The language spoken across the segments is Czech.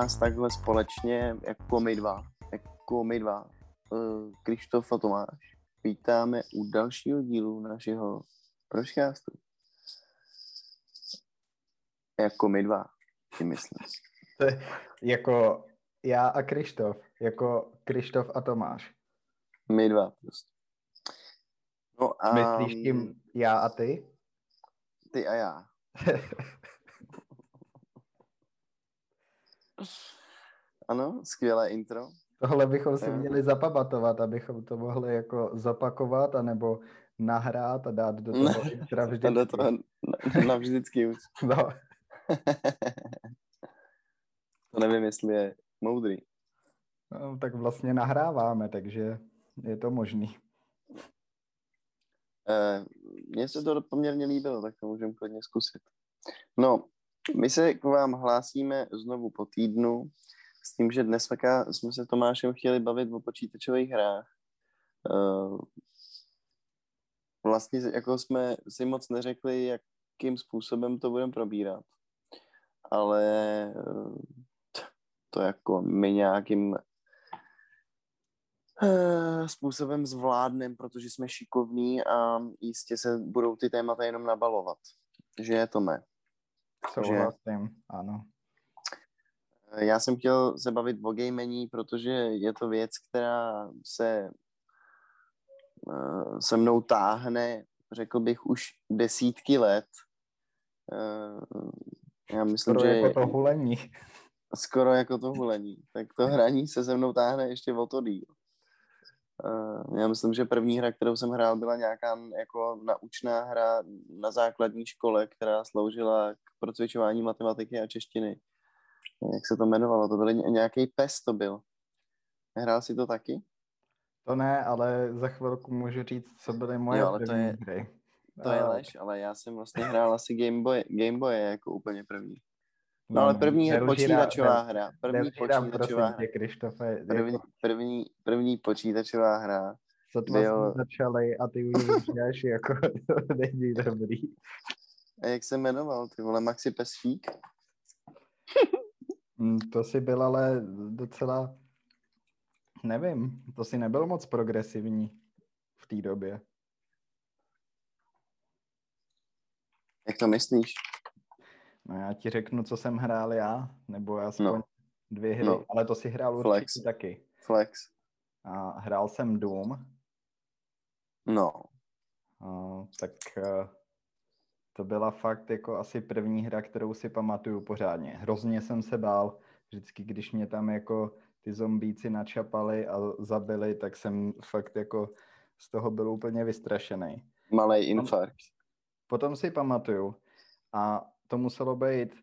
Vás takhle společně, jako my dva, jako my dva, uh, Krištof a Tomáš, vítáme u dalšího dílu našeho proškástu. Jako my dva, si myslím. To je jako já a Krištof, jako Krištof a Tomáš. My dva prostě. No a... Myslíš tím já a ty? Ty a já. ano, skvělé intro. Tohle bychom si Eh. měli zapamatovat, abychom to mohli jako zopakovat, anebo nahrát a dát do toho intra vždycky. do toho na- navždycky už. No, to nevím, jestli je moudrý. no, tak vlastně nahráváme, takže je to možný. Eh, Mně se to poměrně líbilo, tak to můžeme klidně zkusit. No, my se k vám hlásíme znovu po týdnu s tím, že dnes jsme se Tomášem chtěli bavit o počítačových hrách. Eh, Vlastně jako jsme si moc neřekli, jakým způsobem to budeme probírat. Ale eh, to jako my nějakým eh, způsobem zvládnem, protože jsme šikovní a jistě se budou ty témata jenom nabalovat. Že je to mé. Souhlasím, ano. Eh, Já jsem chtěl se bavit o gamení, protože je to věc, která se eh, se mnou táhne, řekl bych, už desítky let. Eh, Já myslím, Skoro že jako to hulení. skoro jako to hulení. Tak to hraní se se mnou táhne ještě o to díl. Já myslím, že první hra, kterou jsem hrál, byla nějaká jako naučná hra na základní škole, která sloužila k procvičování matematiky a češtiny. Jak se to jmenovalo? To byl ně- nějaký PES to byl. Hrál si to taky? To ne, ale za chvilku můžu říct, co byly moje Jo, ale to je- hry. To je lež, ale já jsem vlastně hrál asi Game Boy, Game Boy jako úplně první. No, No, ale první nelžírám- počítačová ne- hra. První Nelžírám, počítačová hra. tě, Krištofe. První, Jako, první, první počítačová hra. sotva byl- jsme začali a ty už říkáš, jako to není dobrý. A jak se jmenoval, ty vole, Maxi Pesfík? Mm, To si byl ale docela, nevím, to si nebyl moc progresivní v té době. Jak to myslíš? No já ti řeknu, co jsem hrál já, nebo aspoň No. dvě hry, No. ale to si hrál Flex. určitě taky. Flex. A hrál jsem Doom, No. a, tak eh, to byla fakt jako asi první hra, kterou si pamatuju pořádně. Hrozně jsem se bál, vždycky, když mě tam jako ty zombíci načapali a zabili, tak jsem fakt jako z toho byl úplně vystrašený. Malý infarkt. Potom si pamatuju a to muselo být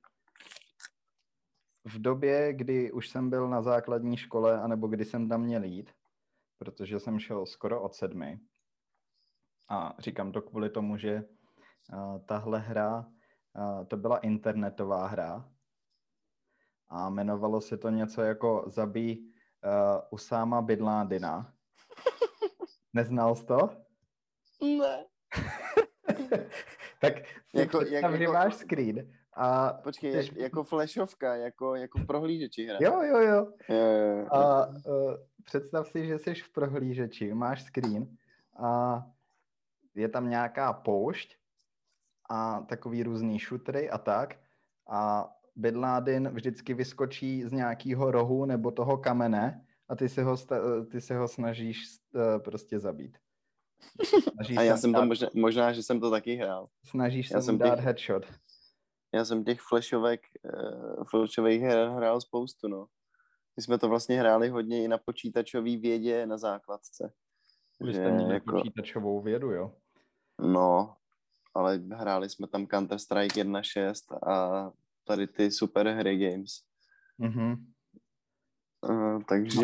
v době, kdy už jsem byl na základní škole, anebo kdy jsem tam měl jít, protože jsem šel skoro od sedmi. A říkám to kvůli tomu, že tahle hra, to byla internetová hra a jmenovalo se to něco jako Zabí uh, Usáma Bidládina. Neznal jsi to? Ne. tak Jako- jak- že jako- máš screen a Počkej, jak, jako flashovka, jako, jako v prohlížeči hra. jo, jo, jo. Jo, jo, jo. A uh, představ si, že jsi v prohlížeči, máš screen a je tam nějaká poušť a takový různý šutry a tak a Bin Laden vždycky vyskočí z nějakého rohu nebo toho kamene a ty se ho, ty se ho snažíš uh, prostě zabít. Snažíš A já se jsem mu to dát, možná, možná, že jsem to taky hrál. snažíš já se jsem dát těch- headshot. Já jsem těch flashovek, uh, flashových her hrál spoustu, no. My jsme to vlastně hráli hodně i na počítačové vědě na základce. Vy jste měli jako- počítačovou vědu, jo? No, ale hráli jsme tam Counter-Strike 1.6 a tady ty super hry games. Mhm. Uh, takže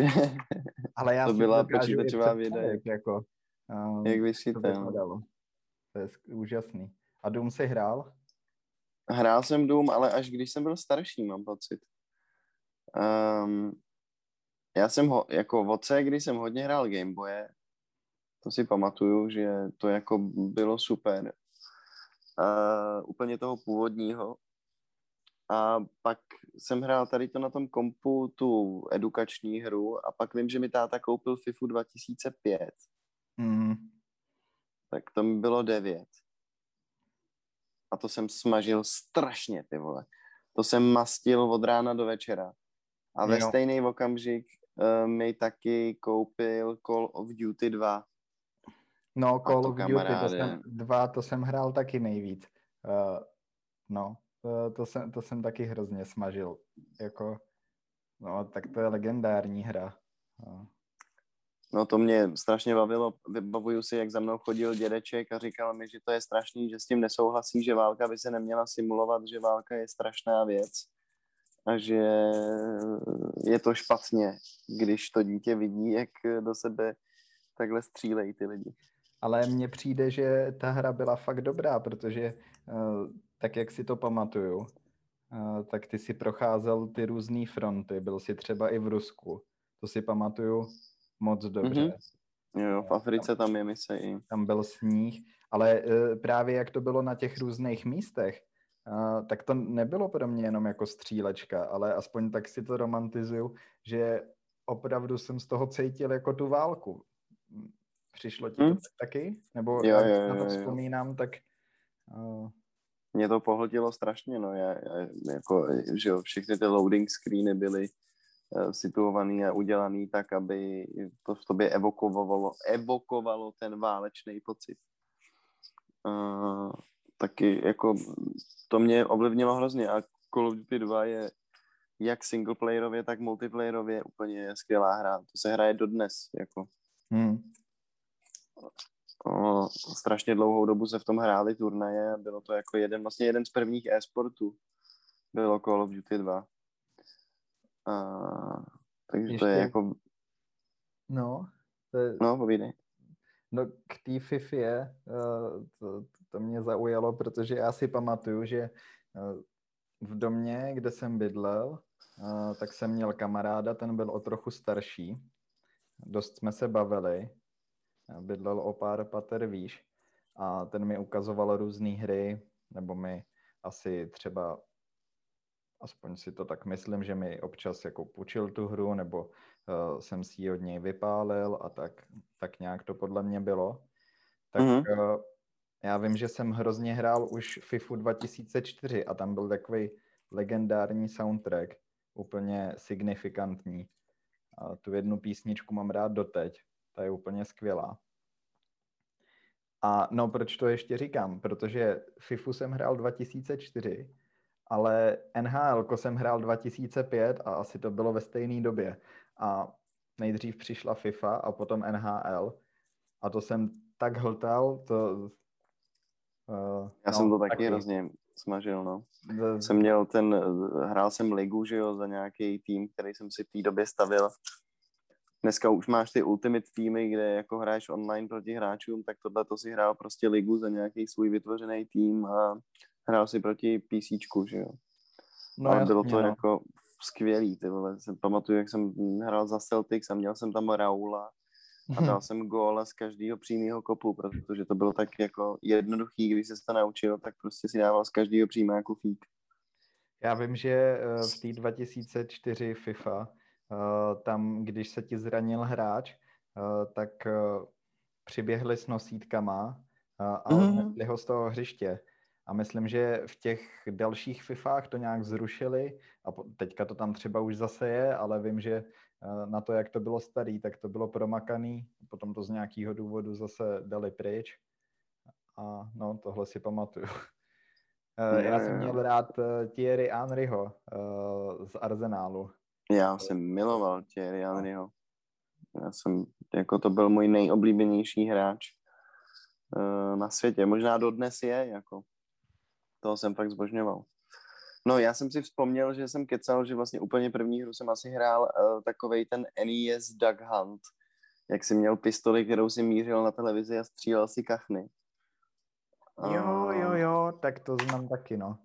Ale já To byla počítačová věda, představit, Jako, um, jak to vyšité. No. To je úžasný. A Doom si hrál? Hrál jsem Doom, ale až když jsem byl starší, mám pocit. Um, já jsem ho, jako v C, když jsem hodně hrál Gameboye, to si pamatuju, že to jako bylo super. Uh, úplně toho původního. A pak jsem hrál tady to na tom kompu, tu edukační hru a pak vím, že mi táta koupil FIFU 2005. Mm. Tak to mi bylo 9. A to jsem smažil strašně, ty vole. To jsem mastil od rána do večera. A ve Jo. stejný okamžik uh, mi taky koupil Call of Duty 2. No, Call to of Duty, to jsem, dva, to jsem hrál taky nejvíc. Uh, no, to, to, jsem, to jsem taky hrozně smažil. Jako, no, tak to je legendární hra. No. No to mě strašně bavilo. Vybavuju si, jak za mnou chodil dědeček a říkal mi, že to je strašný, že s tím nesouhlasí, že válka by se neměla simulovat, že válka je strašná věc a že je to špatně, když to dítě vidí, jak do sebe takhle střílejí ty lidi. Ale mně přijde, že ta hra byla fakt dobrá, protože uh, tak, jak si to pamatuju, uh, tak ty si procházel ty různé fronty, byl si třeba i v Rusku. To si pamatuju moc dobře. Mhm. Jo, v Africe tam je mise i. tam byl sníh, ale uh, právě jak to bylo na těch různých místech, uh, tak to nebylo pro mě jenom jako střílečka, ale aspoň tak si to romantizuju, že opravdu jsem z toho cítil jako tu válku. Přišlo ti to Hm? tak taky? Nebo Jo, já, když jo, na to jo, jo. vzpomínám, tak uh, Mě to pohltilo strašně, no, já, já, jako, že jo, všechny ty loading screeny byly uh, situovaný a udělaný tak, aby to v tobě evokovalo, evokovalo ten válečný pocit. Uh, taky jako to mě ovlivnilo hrozně a Call of Duty 2 je jak singleplayerově, tak multiplayerově úplně skvělá hra. To se hraje dodnes, jako hm, O, strašně dlouhou dobu se v tom hráli turnaje a bylo to jako jeden, vlastně jeden z prvních e-sportů. Bylo Call of Duty 2. A, takže to je Ještě- jako, no, to, je- no povídej. no k té FIFě uh, to, to mě zaujalo, protože já si pamatuju, že uh, v domě, kde jsem bydlel, uh, tak jsem měl kamaráda, ten byl o trochu starší. Dost jsme se bavili. Bydlel o pár pater výš a ten mi ukazoval různé hry, nebo mi asi třeba, aspoň si to tak myslím, že mi občas jako půjčil tu hru, nebo uh, jsem si ji od něj vypálil a tak, tak nějak to podle mě bylo. Tak Mhm. uh, já vím, že jsem hrozně hrál už FIFU 2004 a tam byl takový legendární soundtrack, úplně signifikantní. A tu jednu písničku mám rád doteď, ta je úplně skvělá. A no, proč to ještě říkám? Protože FIFU jsem hrál 2004, ale NHL jsem hrál 2005 a asi to bylo ve stejné době. A nejdřív přišla FIFA a potom NHL a to jsem tak hltal, to... Uh, Já jsem to taky, hrozně smažil, no. To, Jsem měl ten, hrál jsem ligu, že jo, za nějaký tým, který jsem si v té době stavil. Dneska už máš ty ultimate týmy, kde jako hraješ online proti hráčům, tak tohle to si hrál prostě ligu za nějaký svůj vytvořený tým a hrál si proti PC, že jo. no, ale bylo to no. jako skvělý, ty vole. Se pamatuju, jak jsem hrál za Celtics a měl jsem tam Raula a dal jsem góla z každého přímého kopu, protože to bylo tak jako jednoduchý, když se to naučil, tak prostě si dával z každého přímáku fík. Já vím, že eh, v té 2004 FIFA, tam, když se ti zranil hráč, eh, tak eh, přiběhli s nosítkama eh, a Mhm. odnesli ho z toho hřiště. A myslím, že v těch dalších FIFách to nějak zrušili a teďka to tam třeba už zase je, ale vím, že eh, na to, jak to bylo starý, tak to bylo promakaný, potom to z nějakého důvodu zase dali pryč. A no, tohle si pamatuju. Eh, Já jsem měl rád eh, Thierry Henryho eh, z Arsenálu. Já jsem miloval Thierry Henryho. Já jsem, jako to byl můj nejoblíbenější hráč uh, na světě. Možná dodnes je, jako. Toho jsem fakt zbožňoval. No, já jsem si vzpomněl, že jsem kecal, že vlastně úplně první hru jsem asi hrál uh, takovej ten NES Duck Hunt, jak si měl pistoli, kterou si mířil na televizi a střílel si kachny. Jo, jo, Eh, jo, tak to znám taky, no.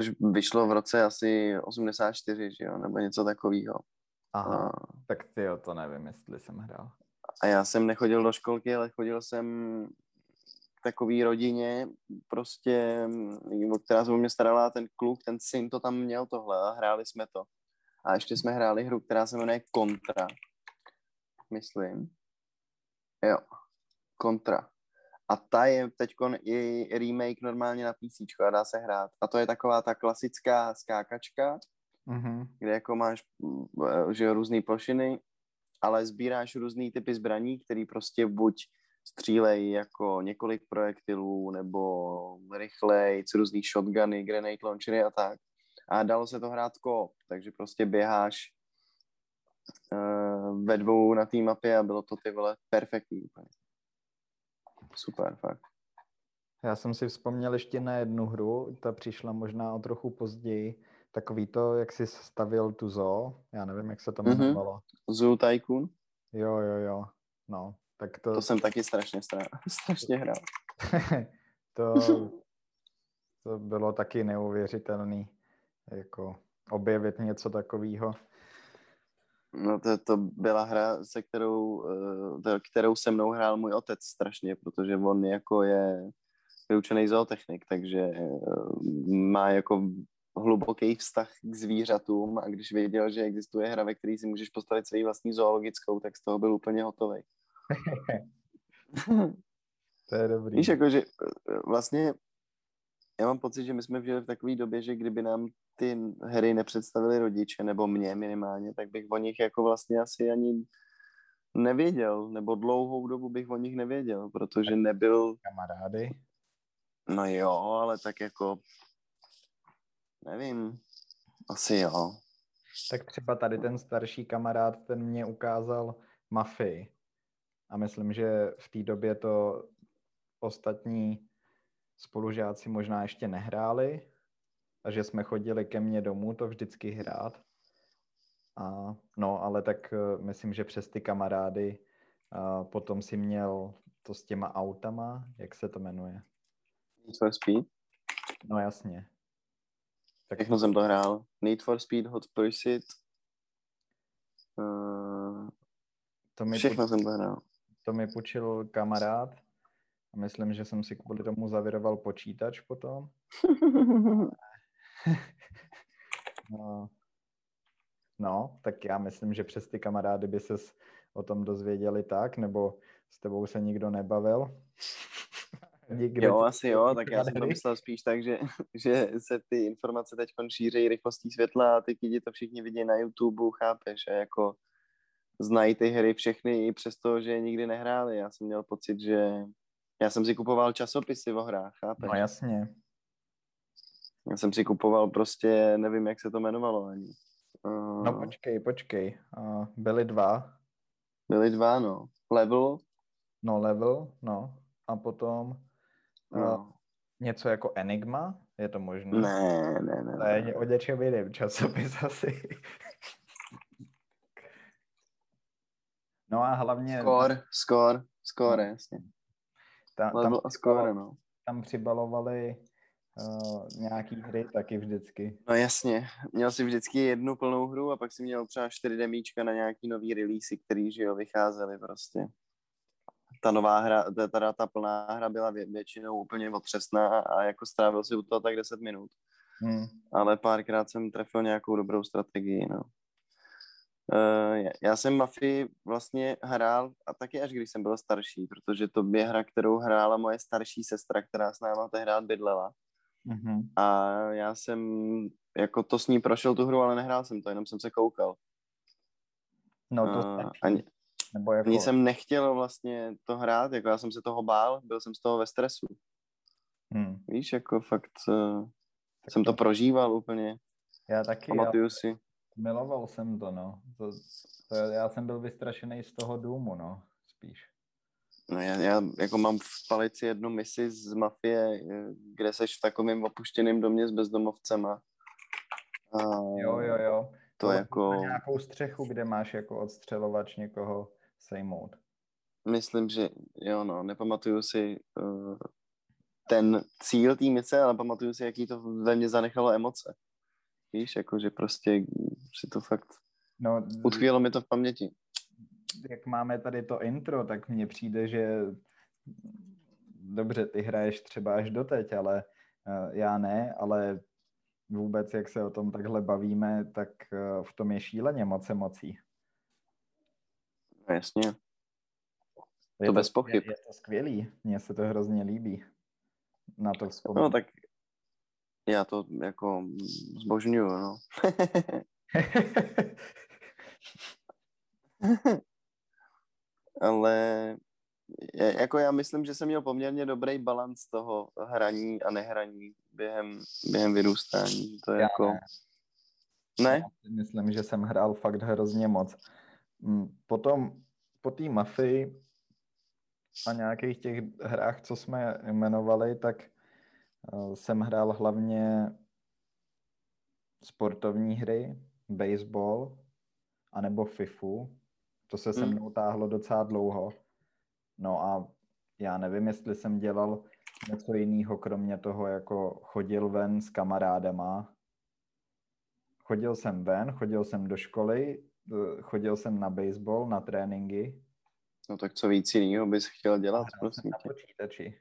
Což vyšlo v roce asi 84, že jo, nebo něco takového. Aha, tak ty jo, to nevím, jestli jsem hrál. A já jsem nechodil do školky, ale chodil jsem takový rodině, prostě, o která se o mě starala, ten kluk, ten syn to tam měl tohle a hráli jsme to. A ještě jsme hráli hru, která se jmenuje Contra. Myslím. Jo. Contra. A ta je teď i remake normálně na PC a dá se hrát. A to je taková ta klasická skákačka, mm-hmm. kde jako máš mm, že různé plošiny, ale sbíráš různý typy zbraní, který prostě buď střílejí jako několik projektilů, nebo rychlej, různý shotguny, grenade launchery a tak. A dalo se to hrát koop, takže prostě běháš uh, ve dvou na té mapě a bylo to ty vole perfektní úplně. Super, fakt. Já jsem si vzpomněl ještě na jednu hru, ta přišla možná o trochu později. Takový to, jak jsi stavil tu zoo, já nevím, jak se to mhm. jmenovalo. Mm-hmm. Zoo Tycoon? Jo, jo, jo. No, tak to... To jsem taky strašně, stra... strašně hrál. to, to bylo taky neuvěřitelný, jako objevit něco takového. No to, to byla hra, se kterou, eh, kterou se mnou hrál můj otec strašně, protože on jako je vyučený zootechnik, takže eh, má jako hluboký vztah k zvířatům a když věděl, že existuje hra, ve které si můžeš postavit svou vlastní zoologickou, tak z toho byl úplně hotový. to je dobrý. Víš, jako, že eh, vlastně já mám pocit, že my jsme žili v takové době, že kdyby nám ty hry nepředstavili rodiče, nebo mě minimálně, tak bych o nich jako vlastně asi ani nevěděl, nebo dlouhou dobu bych o nich nevěděl, protože nebyl... Kamarády? No jo, ale tak jako nevím, asi jo. Tak třeba tady ten starší kamarád, ten mě ukázal Mafii. A myslím, že v té době to ostatní spolužáci možná ještě nehráli, a že jsme chodili ke mně domů to vždycky hrát. A, no, ale tak uh, myslím, že přes ty kamarády uh, potom si měl to s těma autama, jak se to jmenuje? Need for Speed? No jasně. Tak Všechno jsem to hrál. Need for Speed, Hot Pursuit. Uh, to mi všechno jsem to hrál. To mi počil kamarád a myslím, že jsem si kvůli tomu zaviroval počítač potom. no. no, tak já myslím, že přes ty kamarády by ses o tom dozvěděli tak, nebo s tebou se nikdo nebavil. Nikdo jo, asi jo, tak já jsem to myslel spíš tak, že, že se ty informace teď šířejí rychlostí světla a ty lidi to všichni vidí na YouTube, chápeš, a jako znají ty hry všechny i přesto, že je nikdy nehráli. Já jsem měl pocit, že já jsem si kupoval časopisy o hrách, chápeš? No jasně. Já jsem si kupoval prostě, nevím, jak se to jmenovalo ani. Uh, no počkej, počkej. Uh, byly dva. Byly dva, no. Level. No, level, no. A potom no. Uh, něco jako Enigma, je to možné? Ne, ne, ne. To je o něčem jiném časopis asi. no a hlavně... Score, score, score, jasně. Ta, tam, a score, no. Tam přibalovali uh, nějaký hry taky vždycky. No jasně, měl si vždycky jednu plnou hru a pak si měl třeba čtyři demíčka na nějaký nový release, který, že jo, vycházely prostě. Ta nová hra, teda ta plná hra byla vě, většinou úplně otřesná a jako strávil si u toho tak 10 minut. Hmm. Ale párkrát jsem trefil nějakou dobrou strategii, no. Uh, já jsem Mafii vlastně hrál a taky až když jsem byl starší, protože to je hra, kterou hrála moje starší sestra, která s náma tehdy bydlela. Mm-hmm. A já jsem jako to s ní prošel tu hru, ale nehrál jsem to, jenom jsem se koukal. No to uh, ani, Nebo jako... ani jsem nechtěl vlastně to hrát, jako já jsem se toho bál, byl jsem z toho ve stresu. Hmm. Víš, jako fakt uh, jsem to... prožíval úplně. Já taky. Pamatuju já... si. Miloval jsem to, no. To, to, já jsem byl vystrašený z toho důmu, no, spíš. No já, já jako mám v palici jednu misi z Mafie, kde seš v takovém opuštěném domě s bezdomovcema. A jo, jo, jo. To, to jako... nějakou střechu, kde máš jako odstřelovač někoho sejmout. Myslím, že jo, no, nepamatuju si uh, ten cíl té mise, ale pamatuju si, jaký to ve mně zanechalo emoce. Víš, jako, že prostě si to fakt no, utkvělo mi to v paměti jak máme tady to intro, tak mně přijde, že dobře, ty hraješ třeba až doteď, ale uh, já ne, ale vůbec, jak se o tom takhle bavíme, tak uh, v tom je šíleně moc emocí. No, jasně. Je to bez pochyb. Je, je to skvělý, mně se to hrozně líbí. Na to vzpomínám. No tak já to jako zbožňuju, no. Ale jako já myslím, že jsem měl poměrně dobrý balans toho hraní a nehraní během, během vyrůstání. To je já jako... Ne. ne? myslím, že jsem hrál fakt hrozně moc. Mm, potom po té mafii a nějakých těch hrách, co jsme jmenovali, tak jsem hrál hlavně sportovní hry, baseball, anebo FIFU. To se se hmm. mnou táhlo docela dlouho. No a já nevím, jestli jsem dělal něco jiného, kromě toho, jako chodil ven s kamarádama. Chodil jsem ven, chodil jsem do školy, eh, chodil jsem na baseball, na tréninky. No tak co víc jiného bys chtěl dělat, Hrál prosím na tě. počítači.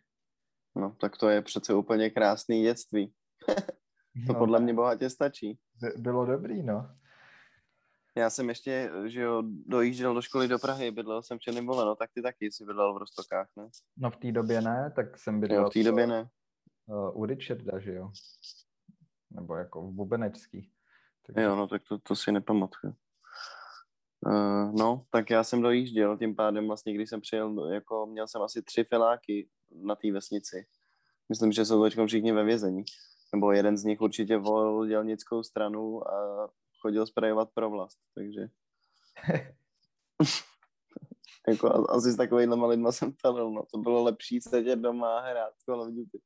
No tak to je přece úplně krásný dětství. to no, podle mě bohatě stačí. Bylo dobrý, no. Já jsem ještě, že jo, dojížděl do školy do Prahy, bydlel jsem v Černém no tak ty taky jsi bydlel v Rostokách, ne? No v té době ne, tak jsem bydlel... Jo, v té době ne. Uh, u Richarda, že jo? Nebo jako v Bubenečský. Tak... Jo, no tak to, to si nepamatuju. Uh, no, tak já jsem dojížděl, tím pádem vlastně, když jsem přijel, jako měl jsem asi tři filáky na té vesnici. Myslím, že jsou teďka všichni ve vězení. Nebo jeden z nich určitě volil dělnickou stranu a chodil sprejovat pro vlast, takže... jako asi s takovýhle lidma jsem pelil, no. To bylo lepší sedět doma a hrát Call of Duty.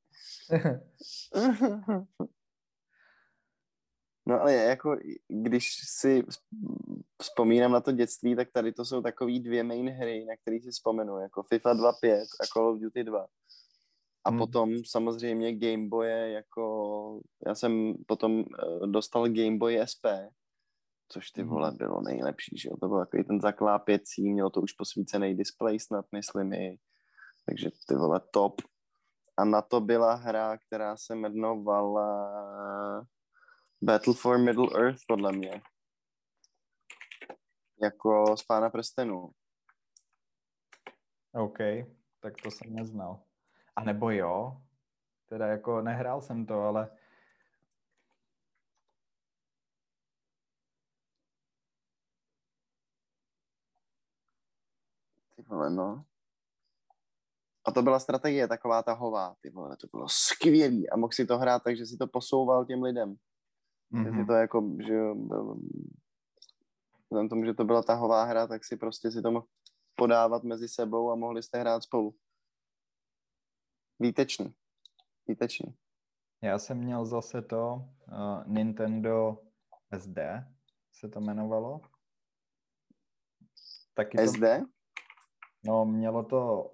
No ale jako, když si vzpomínám na to dětství, tak tady to jsou takový dvě main hry, na které si vzpomenu, jako FIFA 2.5 a Call of Duty 2. A hmm. potom samozřejmě Game Boye, jako já jsem potom uh, dostal Game Boy SP, což ty vole hmm. bylo nejlepší, že jo, to byl takový ten zaklápěcí, mělo to už posvícený display snad, myslím i, takže ty vole top. A na to byla hra, která se jmenovala Battle for Middle Earth, podle mě. Jako z Pána prstenů. OK, tak to jsem neznal. A nebo jo, teda jako nehrál jsem to, ale Ty vole, no. A to byla strategie taková tahová, ty vole, to bylo skvělý a mohl si to hrát tak, že si to posouval těm lidem. Mm-hmm. Si to jako, že vzhledem tomu, že to byla tahová hra, tak si prostě si to mohl podávat mezi sebou a mohli jste hrát spolu. Výtečný. Výtečný. Já jsem měl zase to uh, Nintendo SD, se to jmenovalo. Taky to, SD? No, mělo to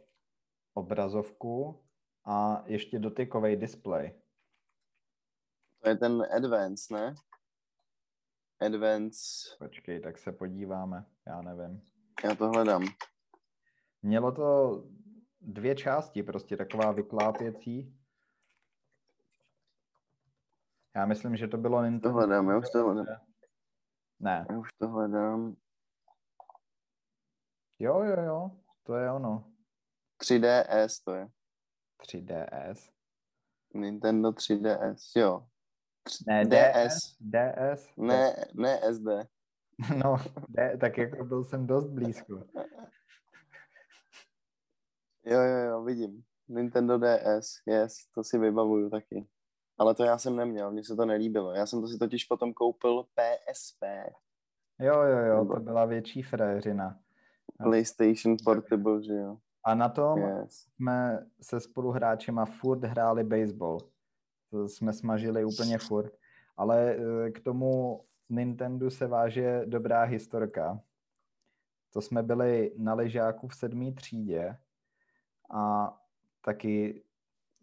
obrazovku a ještě dotykový display. To je ten Advance, ne? Advance. Počkej, tak se podíváme, já nevím. Já to hledám. Mělo to dvě části, prostě taková vyklápěcí. Já myslím, že to bylo Nintendo. To hledám, já už to hledám. Ne. Já už to hledám. Jo, jo, jo, to je ono. 3DS to je. 3DS. Nintendo 3DS, jo. Ne, DS. DS. Ne, ne SD. No, D, tak jako byl jsem dost blízko. Jo, jo, jo, vidím. Nintendo DS, yes, to si vybavuju taky. Ale to já jsem neměl, mně se to nelíbilo. Já jsem to si totiž potom koupil PSP. Jo, jo, jo, to byla větší fréřina. PlayStation Portable, že jo. A na tom yes. jsme se spoluhráčima furt hráli baseball. Jsme smažili úplně furt. Ale eh, k tomu Nintendo se váže dobrá historka. To jsme byli na ležáku v sedmé třídě a taky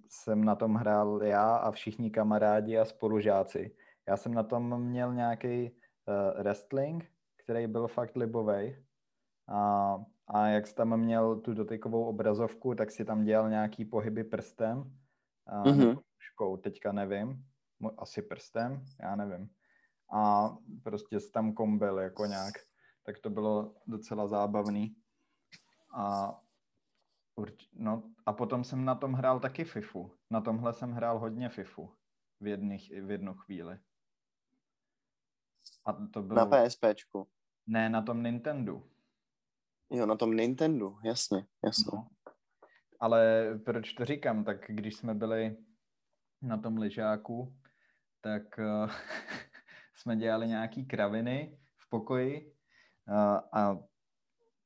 jsem na tom hrál já a všichni kamarádi a spolužáci. Já jsem na tom měl nějaký uh, wrestling, který byl fakt libovej a a jak jsi tam měl tu dotykovou obrazovku, tak si tam dělal nějaký pohyby prstem a Mhm. Škou, teďka nevím, asi prstem, já nevím. A prostě tam kombil jako nějak, tak to bylo docela zábavný. A, urč, no, a potom jsem na tom hrál taky FIFU. Na tomhle jsem hrál hodně FIFU v, jedných, v jednu chvíli. A to bylo... Na PSPčku. Ne, na tom Nintendo. Jo, na tom Nintendo, jasně, jasně. No. Ale proč to říkám? Tak když jsme byli na tom lyžáku, tak uh, jsme dělali nějaký kraviny v pokoji uh, a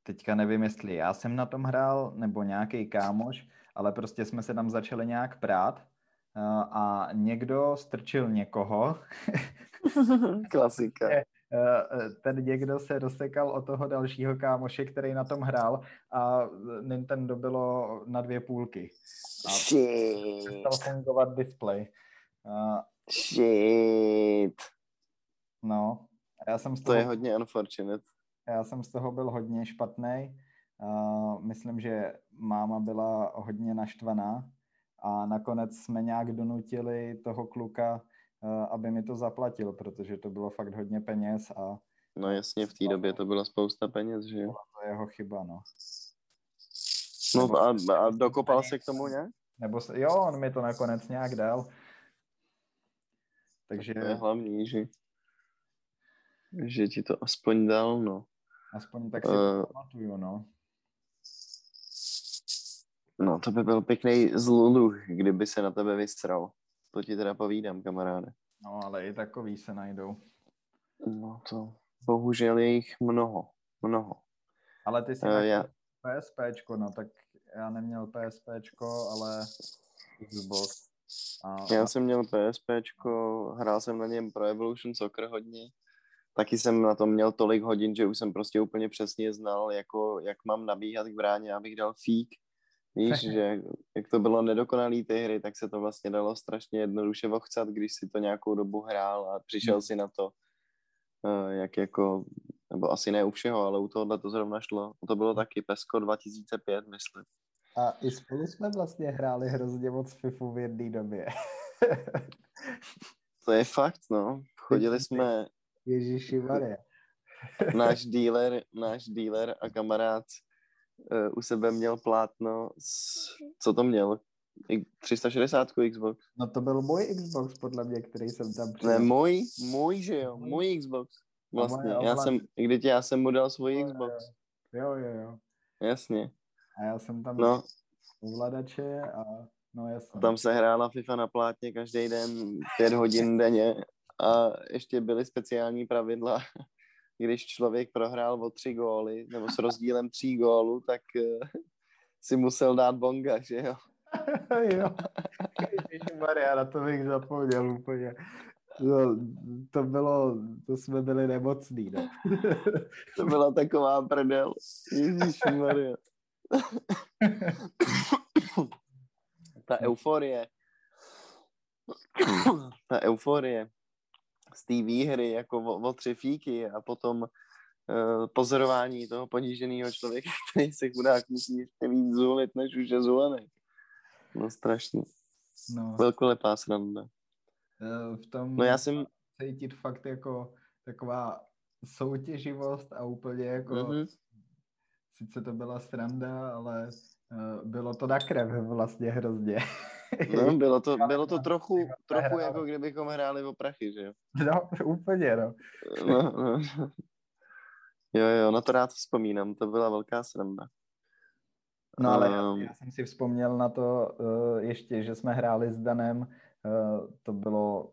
teďka nevím, jestli já jsem na tom hrál, nebo nějaký kámoš, ale prostě jsme se tam začali nějak prát uh, a někdo strčil někoho Klasika. Eh, ten někdo se rozsekal o toho dalšího kámoše, který na tom hrál a Nintendo bylo na dvě půlky. A Shit. přestal fungovat display. Uh, Shit. no, a já jsem z To toho, je hodně unfortunate. já jsem z toho byl hodně špatný. Uh, myslím, že máma byla hodně naštvaná a nakonec jsme nějak donutili toho kluka, aby mi to zaplatil, protože to bylo fakt hodně peněz a No jasně, v té době to byla spousta peněz, že jo. to je jeho chyba, no. No a, a dokopal se k tomu nějak? Nebo se, jo, on mi to nakonec nějak dal. Takže To je hlavní, že, že ti to aspoň dal, no. aspoň tak si Eh. to pamatuju, no. No, to by byl pěkný zluluch, kdyby se na tebe vystral. To ti teda povídám, kamaráde. No, ale i takový se najdou. No to bohužel je jich mnoho, mnoho. Ale ty jsi Uh, já, PSPčko, no tak já neměl PSPčko, ale Xbox. A, já jsem měl PSPčko, hrál jsem na něm Pro Evolution Soccer hodně. Taky jsem na tom měl tolik hodin, že už jsem prostě úplně přesně znal, jako, jak mám nabíhat k bráně, abych dal fík. Víš, že jak to bylo nedokonalý ty hry, tak se to vlastně dalo strašně jednoduše vochcat, když si to nějakou dobu hrál a přišel si na to, eh, jak jako, nebo asi ne u všeho, ale u tohohle to zrovna šlo. To bylo taky PESCO 2005, myslím. a i spolu jsme vlastně hráli hrozně moc FIFU v jedné době. To je fakt, no. Chodili jsme, Ježíši Maria. náš dealer, náš dealer a kamarád uh, u sebe měl plátno, s, co to měl? I 360 Xbox. No to byl můj Xbox, podle mě, který jsem tam Ne, přidal. můj, můj, že jo, můj Xbox. Vlastně, já jsem, když já jsem mu dal svůj Xbox. Jo, jo, jo. Jasně. A já jsem tam No, ovladače a no jasně. tam se hrála FIFA na plátně každý den, pět hodin denně a ještě byly speciální pravidla, když člověk prohrál o tři góly, nebo s rozdílem tří gólů, tak eh, si musel dát bonga, že jo? jo. Maria, na to bych zapomněl úplně. No, to bylo, to jsme byli nemocní, no. To byla taková prdel. Ježišmarja. Ta euforie. Ta euforie z té výhry jako o, o tři fíky a potom uh, pozorování toho poníženého člověka, který se chudák musí ještě víc zulit, než už je zulený. No strašně. no. Velkolepá sranda. eh, V tom No já jsem... cítit fakt jako taková soutěživost a úplně jako, Mhm. sice to byla sranda, ale uh, bylo to na krev vlastně hrozně. No, bylo to, bylo to trochu, trochu Hráli. jako kdybychom hráli o prachy, že jo? no, úplně, no. No, no. Jo, jo, na to rád vzpomínám, to byla velká sranda. No ale já, Ehm, já jsem si vzpomněl na to uh, ještě, že jsme hráli s Danem, uh, to bylo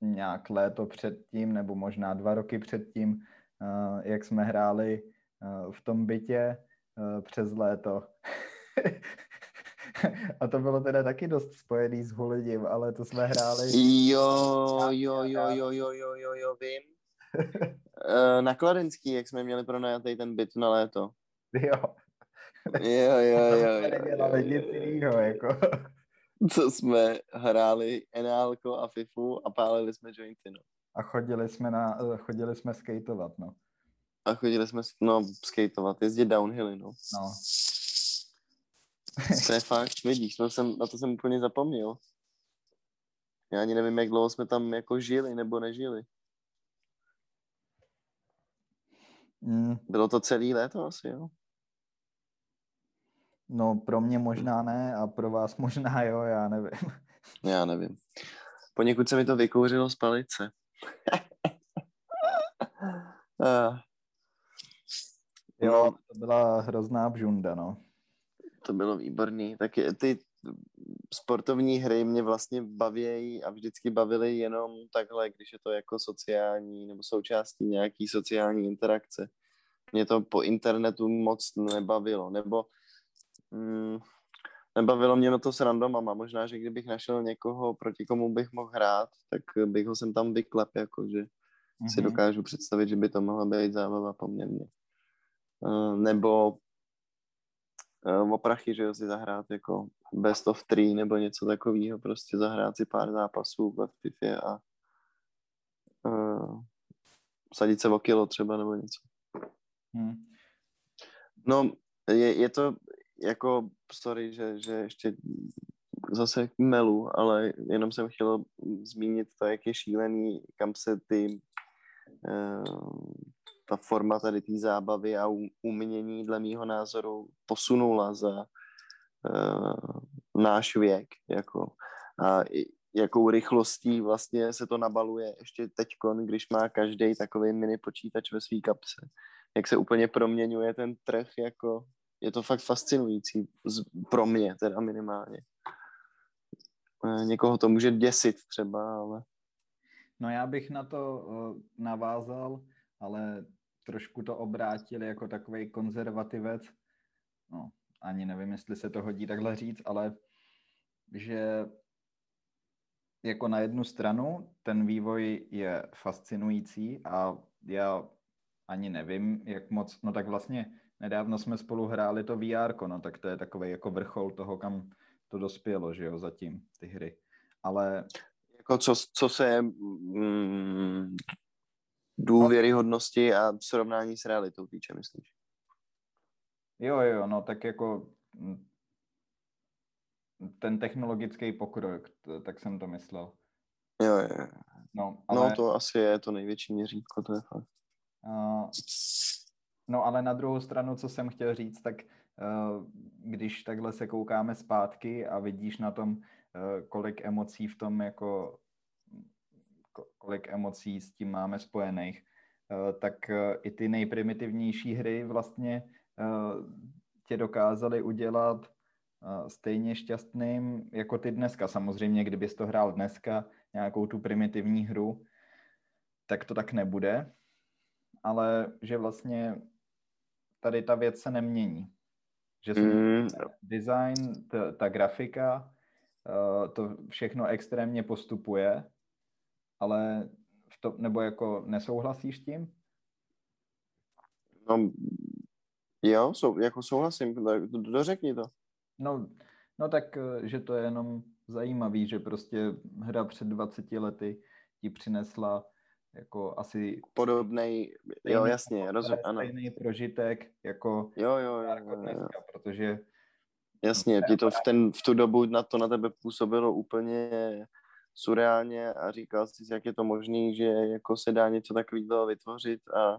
nějak léto předtím, nebo možná dva roky předtím, uh, jak jsme hráli uh, v tom bytě uh, přes léto. A to bylo teda taky dost spojený s hulením, ale to jsme hráli... Jo, jo, jo, jo, jo, jo, jo, jo, vím. Eh, Na Kladenský, jak jsme měli pronajatý ten byt na léto. Jo, Jo, jo, jo, jo, jo, nic jo. jiného, jako. Co jsme hráli NLko a FIFU a pálili jsme jointy, no. A chodili jsme, na, eh, chodili jsme skateovat, no. A chodili jsme, no, skateovat, jezdit downhilly, no. No, To je fakt, vidíš, no jsem, na to jsem úplně zapomněl. Já ani nevím, jak dlouho jsme tam jako žili nebo nežili. mm, Bylo to celý léto asi, jo? no pro mě možná ne a pro vás možná jo, já nevím. Já nevím. Poněkud se mi to vykouřilo z palice. Ah, Jo, to byla hrozná bžunda, no. To bylo výborný. Tak ty sportovní hry mě vlastně baví a vždycky bavily jenom takhle, když je to jako sociální nebo součástí nějaký sociální interakce. Mě to po internetu moc nebavilo, nebo mm, nebavilo mě to s randomama. Možná, že kdybych našel někoho, proti komu bych mohl hrát, tak bych ho sem tam vyklep, jakože si Mhm. dokážu představit, že by to mohla být zábava poměrně. Eh, Nebo o prachy, že jo, si zahrát jako best of three nebo něco takového, prostě zahrát si pár zápasů ve FIFA a uh, sadit se o kilo třeba nebo něco. Hm. No, je, je to jako, sorry, že, že ještě zase melu, ale jenom jsem chtěl zmínit to, jak je šílený, kam se ty eh, ta forma tady té zábavy a umění dle mýho názoru posunula za uh, náš věk. Jako. A jakou rychlostí vlastně se to nabaluje ještě teď, když má každý takový mini počítač ve své kapse. Jak se úplně proměňuje ten trh, jako je to fakt fascinující pro mě teda minimálně. Eh, Někoho to může děsit třeba, ale No já bych na to uh, navázal, ale trošku to obrátil jako takový konzervativec. No, ani nevím, jestli se to hodí takhle říct, ale že jako na jednu stranu ten vývoj je fascinující a já ani nevím, jak moc, no tak vlastně nedávno jsme spolu hráli to VR, no tak to je takový jako vrchol toho, kam to dospělo, že jo, zatím, ty hry. Ale jako co, co se mm, důvěryhodnosti a srovnání s realitou týče, myslíš? Jo, jo, no tak jako mm, ten technologický pokrok, tak jsem to myslel. Jo, jo, jo. No, ale, No to asi je to největší měřítko, to je fakt. uh, no ale na druhou stranu, co jsem chtěl říct, tak uh, když takhle se koukáme zpátky a vidíš na tom, uh, kolik emocí v tom jako ko- kolik emocí s tím máme spojených, uh, tak uh, i ty nejprimitivnější hry vlastně uh, tě dokázaly udělat stejně šťastným jako ty dneska. Samozřejmě, kdybys to hrál dneska, nějakou tu primitivní hru, tak to tak nebude, ale že vlastně tady ta věc se nemění. Že se Mm, design, ta, ta grafika, to všechno extrémně postupuje, ale v to, nebo jako nesouhlasíš s tím? no, jo, sou, jako souhlasím, dořekni to. No, no tak, eh, že to je jenom zajímavý, že prostě hra před 20 lety ti přinesla jako asi Podobnej, jo, jasně, rozum, ano. stejný prožitek jako, Jo, jo, jo, jako jo, jo. dneska, protože Jasně, ti to v, ten, v tu dobu na to na tebe působilo úplně surreálně a říkal jsi, si, jak je to možné, že jako se dá něco takového vytvořit a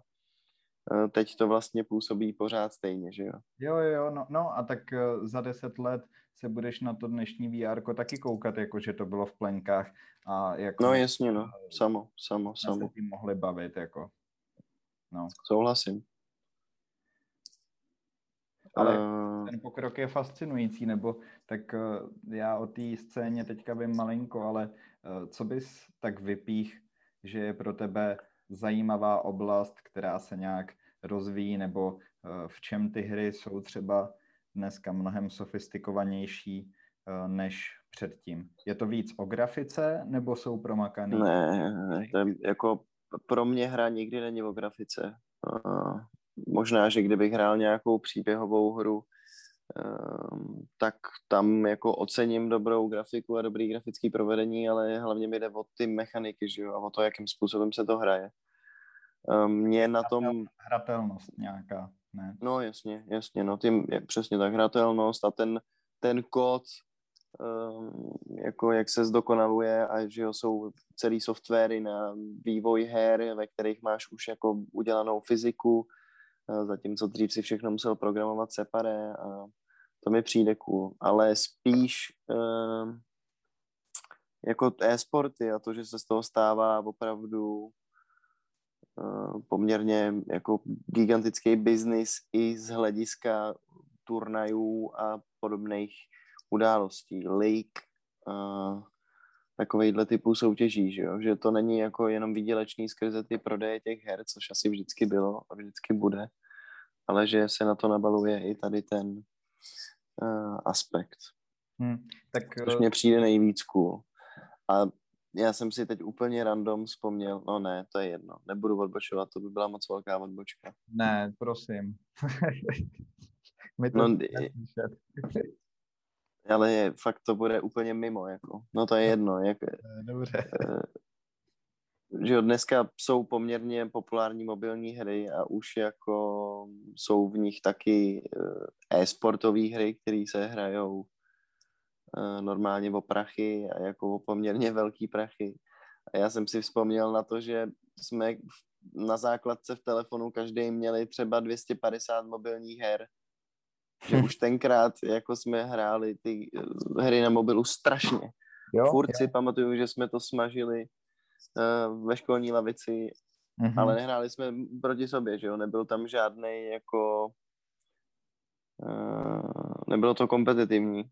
e, teď to vlastně působí pořád stejně, že jo? Jo, jo, no, no a tak eh, za deset let se budeš na to dnešní VR taky koukat, jako že to bylo v plenkách a jako No jasně, no, samo, samo, jsme se samo, tím mohli bavit, jako. No, souhlasím. Ale Eh, ten pokrok je fascinující, nebo tak eh, já o té scéně teďka vím malinko, ale eh, co bys tak vypích, že je pro tebe zajímavá oblast, která se nějak rozvíjí, nebo eh, v čem ty hry jsou třeba dneska mnohem sofistikovanější eh, než předtím. Je to víc o grafice, nebo jsou promakaný? Ne, ne, to je, jako pro mě hra nikdy není o grafice. Možná, že kdybych hrál nějakou příběhovou hru, um, tak tam jako ocením dobrou grafiku a dobrý grafický provedení, ale hlavně mi jde o ty mechaniky, že jo, a o to, jakým způsobem se to hraje. Mě na tom... Hratelnost nějaká, ne? No jasně, jasně, no tím je přesně tak hratelnost a ten, ten kód, um, jako jak se zdokonaluje a že jo, jsou celý softwary na vývoj her, ve kterých máš už jako udělanou fyziku, zatímco dřív si všechno musel programovat separé a to mi přijde cool, ale spíš um, jako e-sporty a to, že se z toho stává opravdu uh, poměrně jako gigantický biznis i z hlediska turnajů a podobných událostí, league, uh, takovýhle typu soutěží, že, jo? že to není jako jenom výdělečný skrze ty prodeje těch her, což asi vždycky bylo a vždycky bude, ale že se na to nabaluje i tady ten uh, aspekt. Hmm, tak, což mě přijde nejvíc cool. A já jsem si teď úplně random vzpomněl, no ne, to je jedno, nebudu odbočovat, to by byla moc velká odbočka. Ne, prosím. My to no, ale je, fakt to bude úplně mimo, jako. No to je jedno, jak, Dobře. Eh, že jo, dneska jsou poměrně populární mobilní hry a už jako jsou v nich taky eh, e-sportové hry, které se hrajou Eh, normálně o prachy a jako o poměrně velký prachy. A já jsem si vzpomněl na to, že jsme na základce v telefonu každý měli třeba 250 mobilních her. Že už tenkrát jako jsme hráli ty eh, hry na mobilu strašně. Jo, Furt jo. si pamatuju, že jsme to smažili uh, ve školní lavici, mm-hmm. ale nehráli jsme proti sobě, že jo, nebyl tam žádný jako uh, nebylo to kompetitivní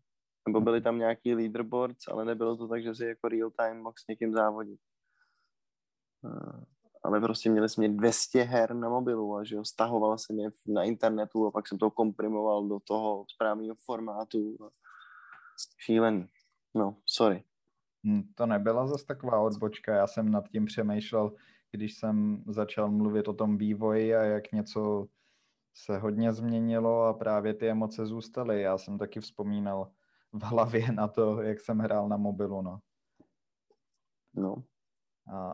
nebo byly tam nějaký leaderboards, ale nebylo to tak, že si jako real time mohl s někým závodit. Eh, ale prostě měli jsme 200 her na mobilu a že jo, stahoval jsem je na internetu a pak jsem to komprimoval do toho správného formátu. Šílený. No, sorry. Hm, to nebyla zase taková odbočka, já jsem nad tím přemýšlel, když jsem začal mluvit o tom vývoji a jak něco se hodně změnilo a právě ty emoce zůstaly. Já jsem taky vzpomínal v hlavě na to, jak jsem hrál na mobilu, no. No.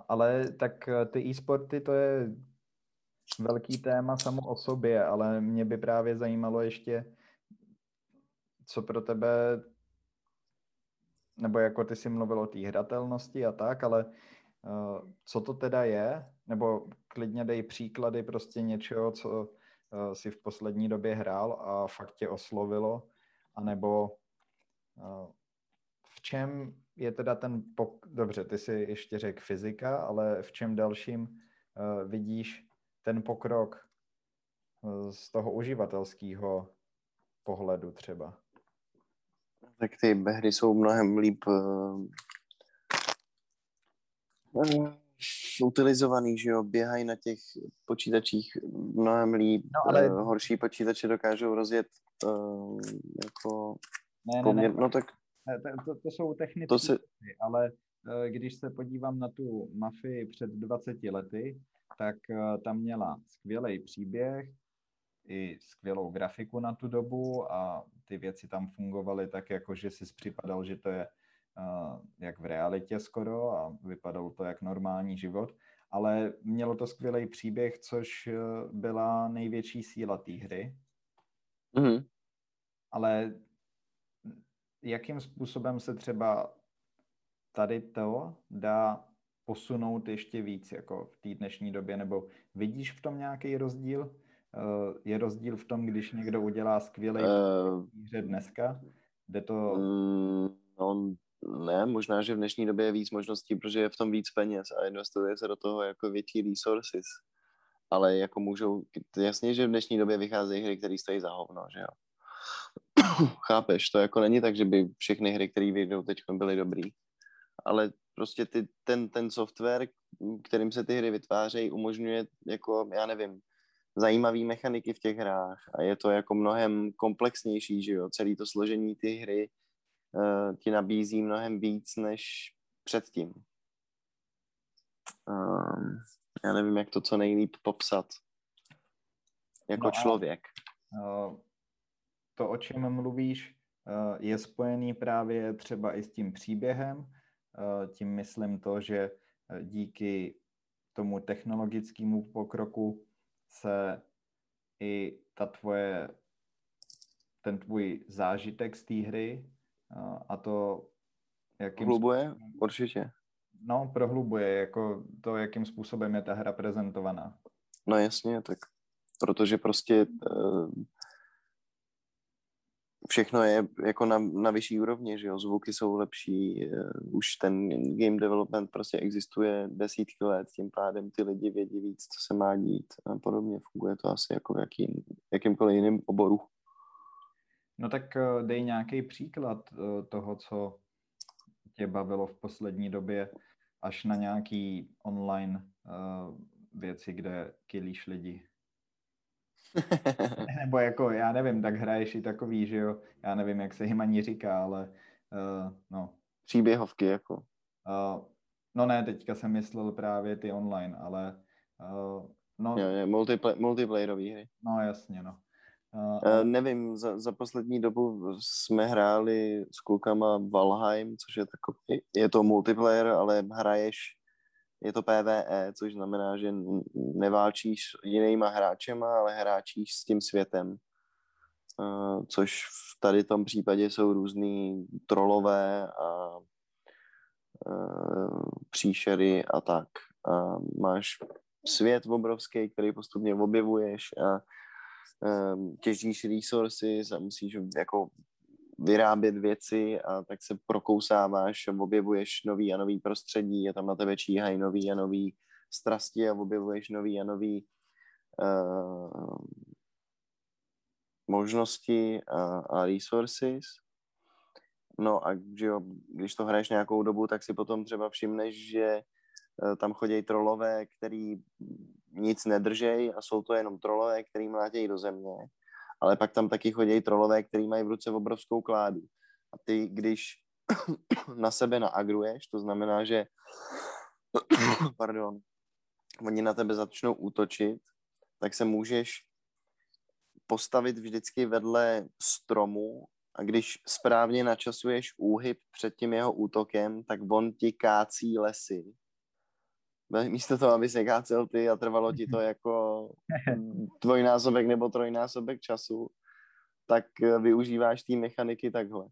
Ale tak eh, ty e-sporty, to je velký téma samo o sobě, ale mě by právě zajímalo ještě, co pro tebe, nebo jako ty si mluvil o té hratelnosti a tak, ale uh, co to teda je? Nebo klidně dej příklady prostě něčeho, co uh, si v poslední době hrál a fakt tě oslovilo, anebo v čem je teda ten, pok- dobře, ty si ještě řekl fyzika, ale v čem dalším uh, vidíš ten pokrok uh, z toho uživatelského pohledu třeba? Tak ty hry jsou mnohem líp uh, utilizovaný, že jo, běhají na těch počítačích mnohem líp, no, ale... uh, horší počítače dokážou rozjet uh, jako ne, ne, ne. No tak... To, to jsou technické to se... ale eh, když se podívám na tu mafii před 20 lety, tak eh, tam měla skvělý příběh, i skvělou grafiku na tu dobu a ty věci tam fungovaly tak, jako že si připadal, že to je uh, jak v realitě skoro a vypadalo to jak normální život, ale mělo to skvělý příběh, což byla největší síla té hry. Mm-hmm. Ale jakým způsobem se třeba tady to dá posunout ještě víc jako v té dnešní době, nebo vidíš v tom nějaký rozdíl? Eh, je rozdíl v tom, když někdo udělá skvělý uh, hře dneska? Jde to... Mm, no, ne, možná, že v dnešní době je víc možností, protože je v tom víc peněz a investuje se do toho jako větší resources. Ale jako můžou, jasně, že v dnešní době vycházejí hry, které stojí za hovno, že jo. Chápeš, to jako není tak, že by všechny hry, které vyjdou teď, byly dobrý. Ale prostě ty, ten, ten software, kterým se ty hry vytvářejí, umožňuje jako, já nevím, zajímavé mechaniky v těch hrách a je to jako mnohem komplexnější, že jo, celý to složení ty hry uh, ti nabízí mnohem víc než předtím. Um, já nevím, jak to co nejlíp popsat jako no člověk. Uh, to, o čem mluvíš, eh, je spojený právě třeba i s tím příběhem. Eh, tím myslím to, že eh, díky tomu technologickému pokroku se i ta tvoje, ten tvůj zážitek z té hry a to, jakým... Hlubuje? Určitě. No, prohlubuje, jako to, jakým způsobem je ta hra prezentovaná. No jasně, tak protože prostě všechno je jako na, na vyšší úrovni, že jo, zvuky jsou lepší, uh, už ten game development prostě existuje desítky let, tím pádem ty lidi vědí víc, co se má dít a podobně, funguje to asi jako v jakým, jakýmkoliv jiným oboru. No tak uh, dej nějaký příklad uh, toho, co tě bavilo v poslední době, až na nějaký online uh, věci, kde kilíš lidi. Nebo jako, já nevím, tak hraješ i takový, že jo, já nevím, jak se jim ani říká, ale uh, no. Příběhovky jako. Uh, no ne, teďka jsem myslel právě ty online, ale uh, no. Jo, jo, multiplay, multiplayerový hry. No jasně, no. Uh, uh, nevím, za, za poslední dobu jsme hráli s klukama Valheim, což je takový, je to multiplayer, ale hraješ, je to PvE, což znamená, že neválčíš jinýma hráčema, ale hráčíš s tím světem. Uh, což v tady tom případě jsou různý trolové a uh, příšery a tak. A máš svět obrovský, který postupně objevuješ a um, těžíš resources a musíš jako vyrábět věci a tak se prokousáváš, objevuješ nový a nový prostředí, je tam na tebe číhají nový a nový strasti a objevuješ nový a nový uh, možnosti a, a resources. No a že jo, když to hraješ nějakou dobu, tak si potom třeba všimneš, že uh, tam chodí trolové, který nic nedržej a jsou to jenom trolové, který mlátějí do země. Ale pak tam taky chodí trolové, který mají v ruce obrovskou kládu. A ty, když na sebe naagruješ, to znamená, že pardon, oni na tebe začnou útočit, tak se můžeš postavit vždycky vedle stromu a když správně načasuješ úhyb před tím jeho útokem, tak on ti kácí lesy místo toho, aby se kácel ty a trvalo ti to jako dvojnásobek nebo trojnásobek času, tak eh, využíváš té mechaniky takhle.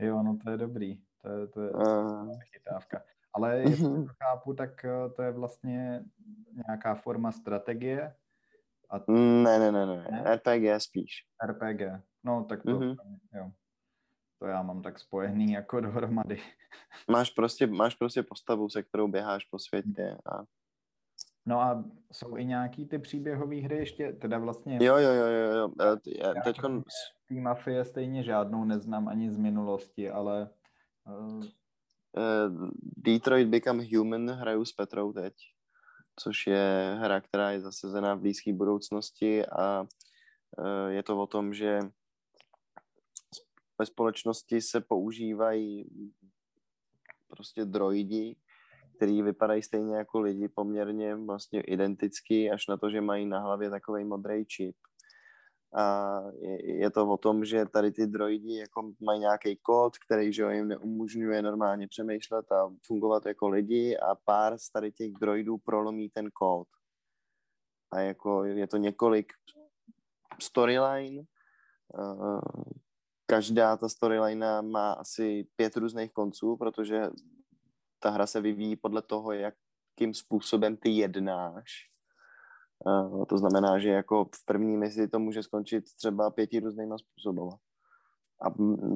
Jo, no to je dobrý. To je, to je uh... chytávka. Ale jestli to chápu, tak eh, to je vlastně nějaká forma strategie. A. Ne, ne, ne, ne, ne. RPG spíš. RPG. No, tak to, mm-hmm. jo to já mám tak spojený jako dohromady. Máš prostě, máš prostě postavu, se kterou běháš po světě. A... No a jsou i nějaký ty příběhové hry ještě, teda vlastně... Jo, jo, jo, jo, jo. Já teďkon... Tý mafie stejně žádnou neznám ani z minulosti, ale... Uh... Detroit Become Human hraju s Petrou teď, což je hra, která je zasezená v blízké budoucnosti a je to o tom, že ve společnosti se používají prostě droidi, který vypadají stejně jako lidi, poměrně vlastně identicky, až na to, že mají na hlavě takový modrý čip. A je, je to o tom, že tady ty droidi jako mají nějaký kód, který že jim neumožňuje normálně přemýšlet a fungovat jako lidi a pár z tady těch droidů prolomí ten kód. A jako je to několik storyline, každá ta storyline má asi pět různých konců, protože ta hra se vyvíjí podle toho, jakým způsobem ty jednáš. To znamená, že jako v první misi to může skončit třeba pěti různýma způsoby. A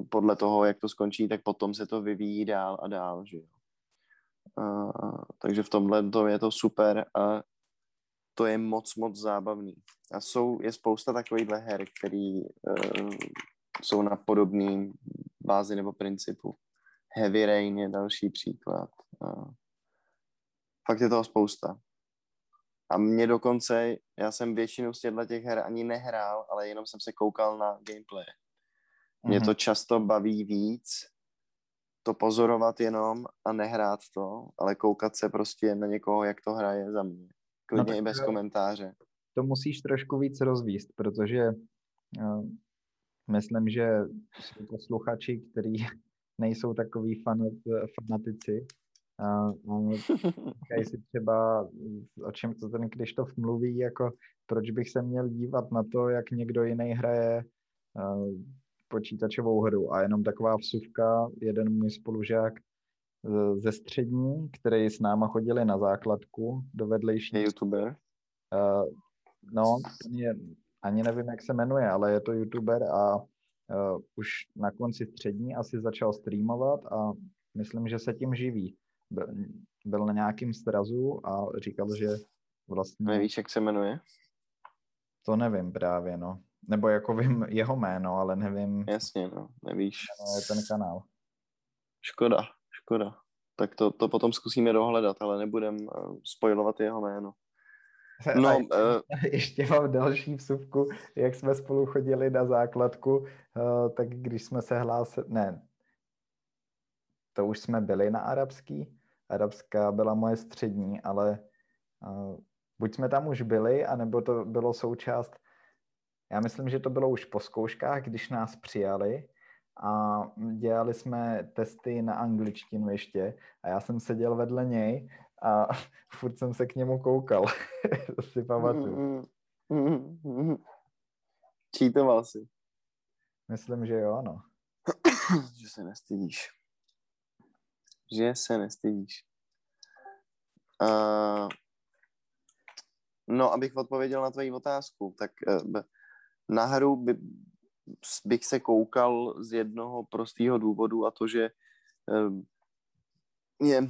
podle toho, jak to skončí, tak potom se to vyvíjí dál a dál, že jo. Takže v tomhle to je to super a to je moc, moc zábavný. A jsou, je spousta takovýchhle her, který uh, jsou na podobné bázi nebo principu. Heavy Rain je další příklad. Fakt je toho spousta. A mě dokonce, já jsem většinu z těchto těch her ani nehrál, ale jenom jsem se koukal na gameplay. Mě to často baví víc, to pozorovat jenom a nehrát to, ale koukat se prostě na někoho, jak to hraje za mě. Klidně no, i bez komentáře. To musíš trošku víc rozvíst, protože uh, Myslím, že jsou posluchači, kteří nejsou takový fanat, fanatici, A, a si třeba, o čem to ten Krištof mluví, jako proč bych se měl dívat na to, jak někdo jiný hraje uh, počítačovou hru. A jenom taková vsuvka, jeden můj spolužák ze střední, který s náma chodili na základku do vedlejší. Je youtuber? Uh, no, je, ani nevím, jak se jmenuje, ale je to youtuber a uh, už na konci střední asi začal streamovat a myslím, že se tím živí. Byl, byl na nějakým strazu a říkal, že vlastně... Nevíš, jak se jmenuje? To nevím právě, no. Nebo jako vím jeho jméno, ale nevím... Jasně, no, nevíš. Je ten kanál. Škoda, škoda. Tak to, to potom zkusíme dohledat, ale nebudem uh, spojovat jeho jméno. No, ještě, uh, ještě mám další vsuvku, jak jsme spolu chodili na základku, uh, tak když jsme se hlásili, ne, to už jsme byli na arabský, arabská byla moje střední, ale uh, buď jsme tam už byli, anebo to bylo součást, já myslím, že to bylo už po zkouškách, když nás přijali a dělali jsme testy na angličtinu ještě a já jsem seděl vedle něj a furt jsem se k němu koukal. to si pamatuju. Čítoval si. Myslím, že jo, ano. že se nestydíš. Že se nestydíš. Uh, no, abych odpověděl na tvoji otázku, tak uh, na hru by, bych se koukal z jednoho prostého důvodu a to, že uh, je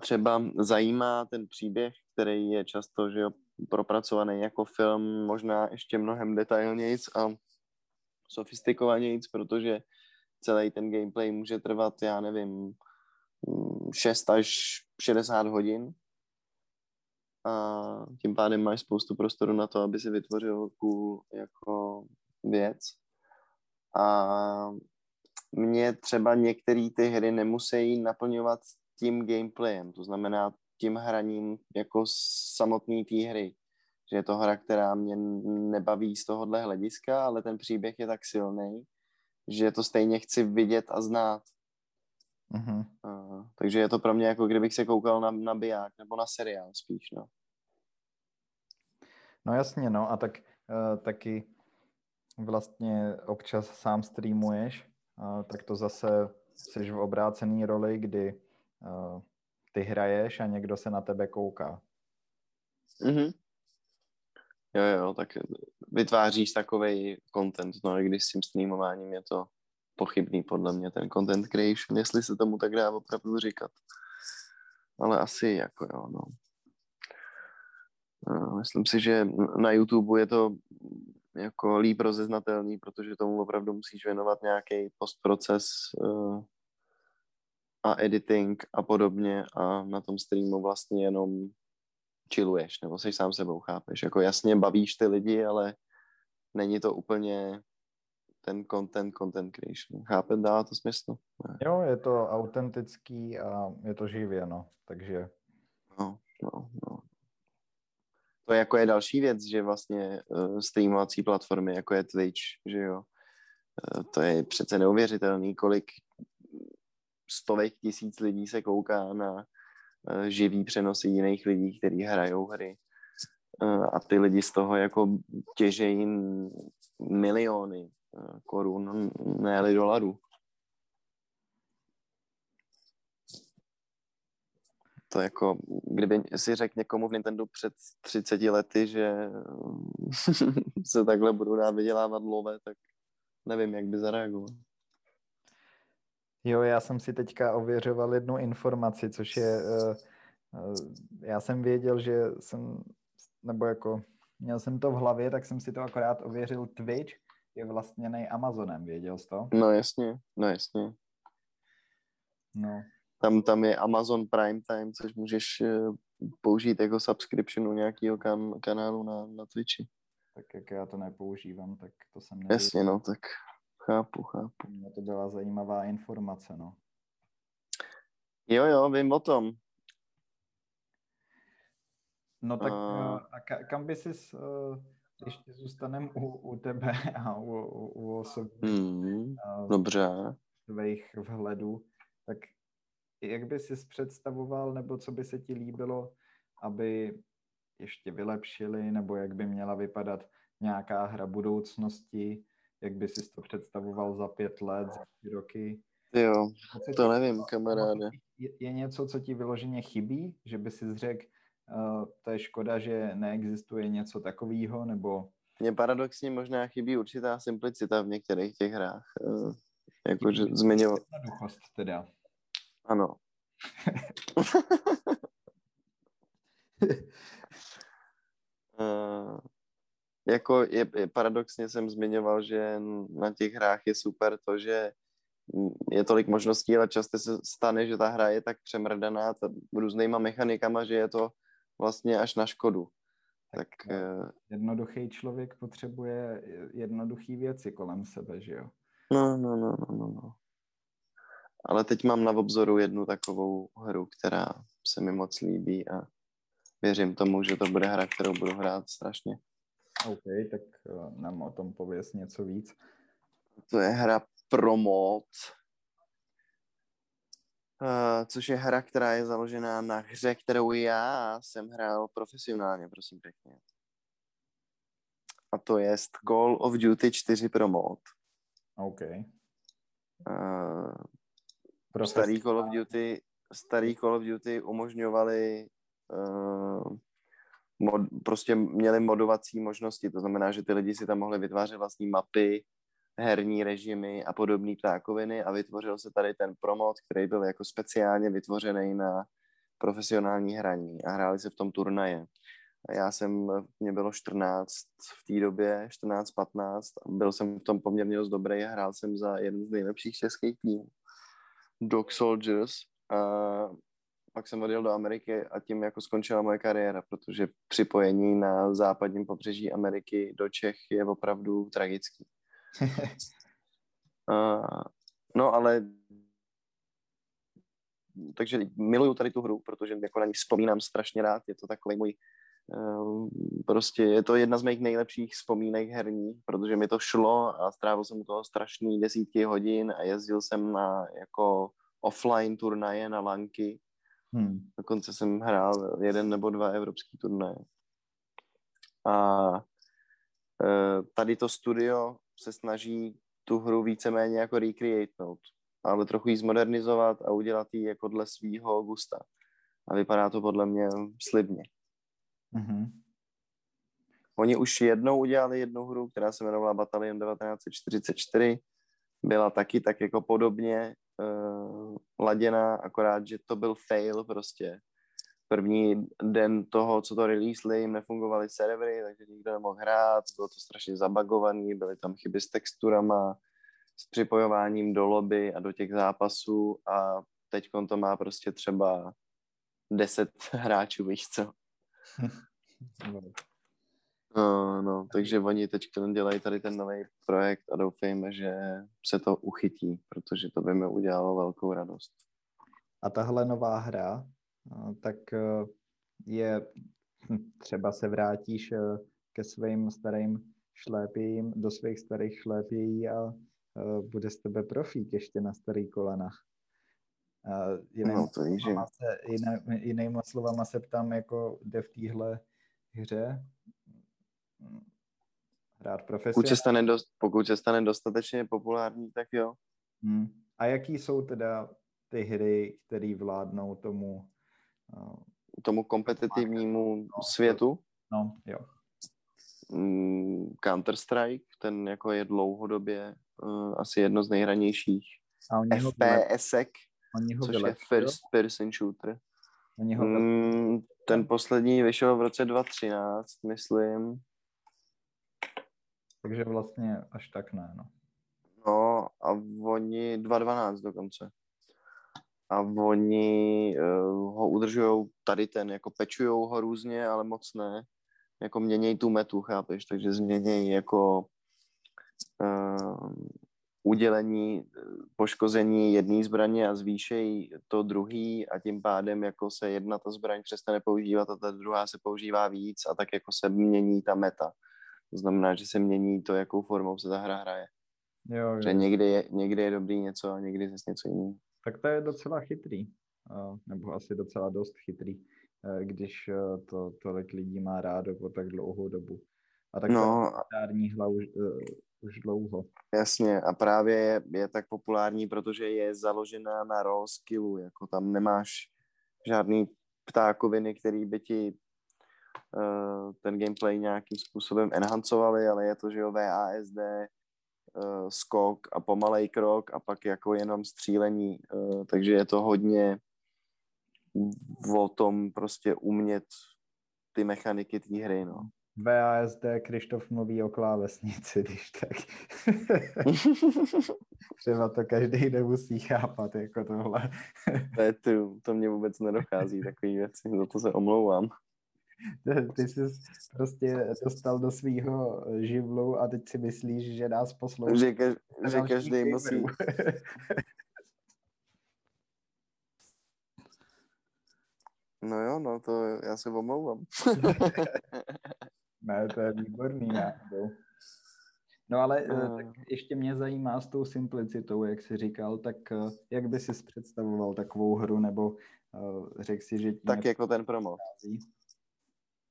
třeba zajímá ten příběh, který je často že jo, propracovaný jako film, možná ještě mnohem detailnějc a sofistikovanějc, protože celý ten gameplay může trvat, já nevím, 6 až 60 hodin. A tím pádem máš spoustu prostoru na to, aby si vytvořil cool jako věc. A mě třeba některé ty hry nemusí naplňovat tím gameplayem, to znamená tím hraním jako samotný té hry. Že je to hra, která mě nebaví z tohohle hlediska, ale ten příběh je tak silný, že to stejně chci vidět a znát. Uh-huh. Uh, takže je to pro mě jako kdybych se koukal na, na biják nebo na seriál spíš, no. No jasně, no a tak uh, taky vlastně občas sám streamuješ, uh, tak to zase jsi v obrácený roli, kdy ty hraješ a někdo se na tebe kouká. Mhm. Jo, jo, tak vytváříš takový content, no i když s tím streamováním je to pochybný podle mě, ten content creation, jestli se tomu tak dá opravdu říkat. Ale asi jako jo, no. Myslím si, že na YouTube je to jako líp rozeznatelný, protože tomu opravdu musíš věnovat nějaký postproces uh, a editing a podobně a na tom streamu vlastně jenom chilluješ, nebo jsi sám sebou, chápeš? Jako jasně bavíš ty lidi, ale není to úplně ten content, content creation. Chápe, dá to smysl? Ne. Jo, je to autentický a je to živě, no, takže... No, no, no. To je jako je další věc, že vlastně uh, streamovací platformy, jako je Twitch, že jo, uh, to je přece neuvěřitelný, kolik stovek tisíc lidí se kouká na uh, živý přenosy jiných lidí, kteří hrajou hry. Uh, a ty lidi z toho jako těžejí miliony uh, korun, ne dolarů. To jako, kdyby si řekl někomu v Nintendo před 30 lety, že se takhle budou dát vydělávat lové, tak nevím, jak by zareagoval. Jo, já jsem si teďka ověřoval jednu informaci, což je, uh, uh, já jsem věděl, že jsem, nebo jako, měl jsem to v hlavě, tak jsem si to akorát ověřil. Twitch je vlastněný Amazonem, věděl jsi to? No jasně, no jasně. No. Tam, tam je Amazon Prime Time, což můžeš uh, použít jako subscription u nějakého kan- kanálu na, na Twitchi. Tak jak já to nepoužívám, tak to jsem nevěděl. Jasně, no, tak Chápu, chápu. Mně to byla zajímavá informace, no. Jo, jo, vím o tom. No tak uh... a kam by jsi, uh, ještě zůstanem u, u tebe a u, u, u osob, mm, uh, dobře. tvých vhledů, tak jak by si představoval, nebo co by se ti líbilo, aby ještě vylepšili, nebo jak by měla vypadat nějaká hra budoucnosti, jak by si to představoval za pět let, za tři roky? Jo, to nevím, kamaráde. Je, je něco, co ti vyloženě chybí, že by si řekl, uh, to je škoda, že neexistuje něco takového, nebo... Mně paradoxně možná chybí určitá simplicita v některých těch hrách. Uh, jakože zmiňoval... Jednoduchost teda. Ano. uh, jako je, je, paradoxně jsem zmiňoval, že na těch hrách je super to, že je tolik možností, ale často se stane, že ta hra je tak přemrdaná t- různýma mechanikama, že je to vlastně až na škodu. Tak, tak uh, jednoduchý člověk potřebuje jednoduchý věci kolem sebe, že jo? No, no, no, no, no, no. Ale teď mám na obzoru jednu takovou hru, která se mi moc líbí a věřím tomu, že to bude hra, kterou budu hrát strašně. OK, tak uh, nám o tom pověs něco víc. To je hra Promot, uh, což je hra, která je založená na hře, kterou já jsem hrál profesionálně, prosím pěkně. A to je Call of Duty 4 Promot. OK. Uh, starý Call of Duty, starý Call of Duty umožňovali uh, mod, prostě měli modovací možnosti, to znamená, že ty lidi si tam mohli vytvářet vlastní mapy, herní režimy a podobné ptákoviny a vytvořil se tady ten promot, který byl jako speciálně vytvořený na profesionální hraní a hráli se v tom turnaje. Já jsem, mě bylo 14 v té době, 14-15, byl jsem v tom poměrně dost dobrý hrál jsem za jeden z nejlepších českých týmů. Dog Soldiers. A pak jsem odjel do Ameriky a tím jako skončila moje kariéra, protože připojení na západním pobřeží Ameriky do Čech je opravdu tragický. uh, no ale takže miluju tady tu hru, protože jako na ní vzpomínám strašně rád, je to takový můj uh, prostě je to jedna z mých nejlepších vzpomínek herní, protože mi to šlo a strávil jsem u toho strašný desítky hodin a jezdil jsem na jako offline turnaje na lanky Hmm. Dokonce jsem hrál jeden nebo dva evropský turnaje. A e, tady to studio se snaží tu hru víceméně jako recreatenout, ale trochu ji zmodernizovat a udělat ji jako dle svýho gusta. A vypadá to podle mě slibně. Mm-hmm. Oni už jednou udělali jednu hru, která se jmenovala Battalion 1944. Byla taky tak jako podobně uh, laděná, akorát, že to byl fail prostě. První den toho, co to releaseli, jim nefungovaly servery, takže nikdo nemohl hrát, bylo to strašně zabagovaný, byly tam chyby s texturama, s připojováním do lobby a do těch zápasů a teď to má prostě třeba 10 hráčů, víš co. No, no, takže oni teď dělají tady ten nový projekt a doufejme, že se to uchytí, protože to by mi udělalo velkou radost. A tahle nová hra, tak e, je, hm, třeba se vrátíš e, ke svým starým šlépějím, do svých starých šlépějí a e, bude z tebe profík ještě na starý kolenách. Jiným, no, to je, že... se, jiné, jinýma slovama se ptám, jako jde v téhle hře hrát profesionálně. Pokud se stane, dost, pokud se stane dostatečně populární, tak jo. Hmm. A jaký jsou teda ty hry, které vládnou tomu uh, tomu kompetitivnímu světu? No, jo. Mm, Counter-Strike, ten jako je dlouhodobě uh, asi jedno z nejhranějších FPSek, což je first person shooter. Mm, ten poslední vyšel v roce 2013, myslím. Takže vlastně až tak ne, no. No a oni 2.12 dokonce. A oni uh, ho udržují tady ten, jako pečujou ho různě, ale moc ne. Jako měnějí tu metu, chápeš? Takže změnějí jako uh, udělení poškození jedné zbraně a zvýšejí to druhý a tím pádem jako se jedna ta zbraň přestane používat a ta druhá se používá víc a tak jako se mění ta meta. To znamená, že se mění to, jakou formou se ta hra hraje. Jo, jo. Že někdy je, někdy je dobrý něco a někdy zase něco jiného. Tak to je docela chytrý. nebo asi docela dost chytrý, když to tolik lidí má rádo po tak dlouhou dobu. A tak no, populární hla už, už dlouho. Jasně, a právě je, je tak populární, protože je založená na raw skillu, jako tam nemáš žádný ptákoviny, který by ti uh, ten gameplay nějakým způsobem enhancovali, ale je to, že jo, VASD, uh, skok a pomalej krok a pak jako jenom střílení, uh, takže je to hodně o tom prostě umět ty mechaniky té hry, no. VASD, Krištof mluví o klávesnici, když tak. Třeba to každý nemusí chápat, jako tohle. to, je tu, to mě vůbec nedochází, takové věci, za to se omlouvám. Ty jsi prostě dostal do svého živlu a teď si myslíš, že nás poslouchá. Že, kaž, že každý musí... No jo, no to já se omlouvám. ne, to je výborný náhodou. No ale uh. tak ještě mě zajímá s tou simplicitou, jak jsi říkal, tak eh, jak by si představoval takovou hru, nebo uh, řekl si, že... Tak jako ten promot.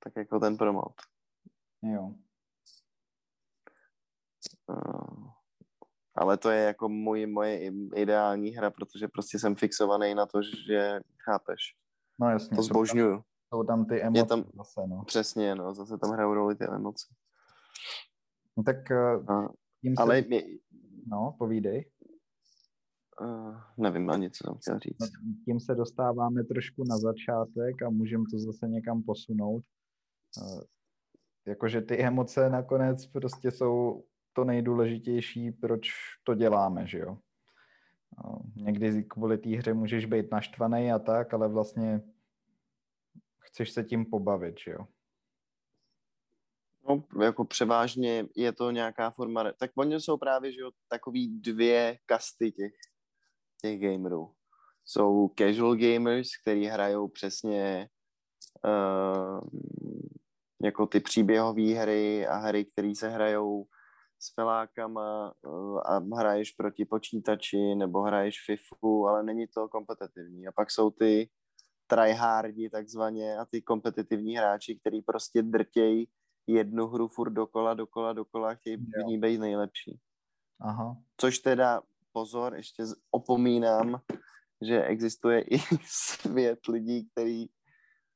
Tak jako ten promot. Jo. Uh, ale to je jako můj, moje ideální hra, protože prostě jsem fixovaný na to, že chápeš. No jasně. To zbožňuju. Jsou tam ty emoce je tam, zase, no. Přesně, no, zase tam hrajou roli ty emoce. No tak uh, tím se... Ale mě... No, povídej. Uh, nevím ani, co jsem chtěl říct. No, tím se dostáváme trošku na začátek a můžeme to zase někam posunout. Uh, jakože ty emoce nakonec prostě jsou to nejdůležitější, proč to děláme, že jo. Uh, někdy kvůli té hře můžeš být naštvaný a tak, ale vlastně chceš se tím pobavit, že jo? No, jako převážně je to nějaká forma, tak oni jsou právě, že jo, takový dvě kasty těch, těch gamerů. Jsou casual gamers, kteří hrajou přesně uh, jako ty příběhové hry a hry, které se hrajou s felákama uh, a hraješ proti počítači nebo hraješ FIFU, ale není to kompetitivní. A pak jsou ty tryhardi takzvaně a ty kompetitivní hráči, který prostě drtějí jednu hru furt dokola, dokola, dokola, chtějí v ní být nejlepší. Aha. Což teda, pozor, ještě opomínám, že existuje i svět lidí, kteří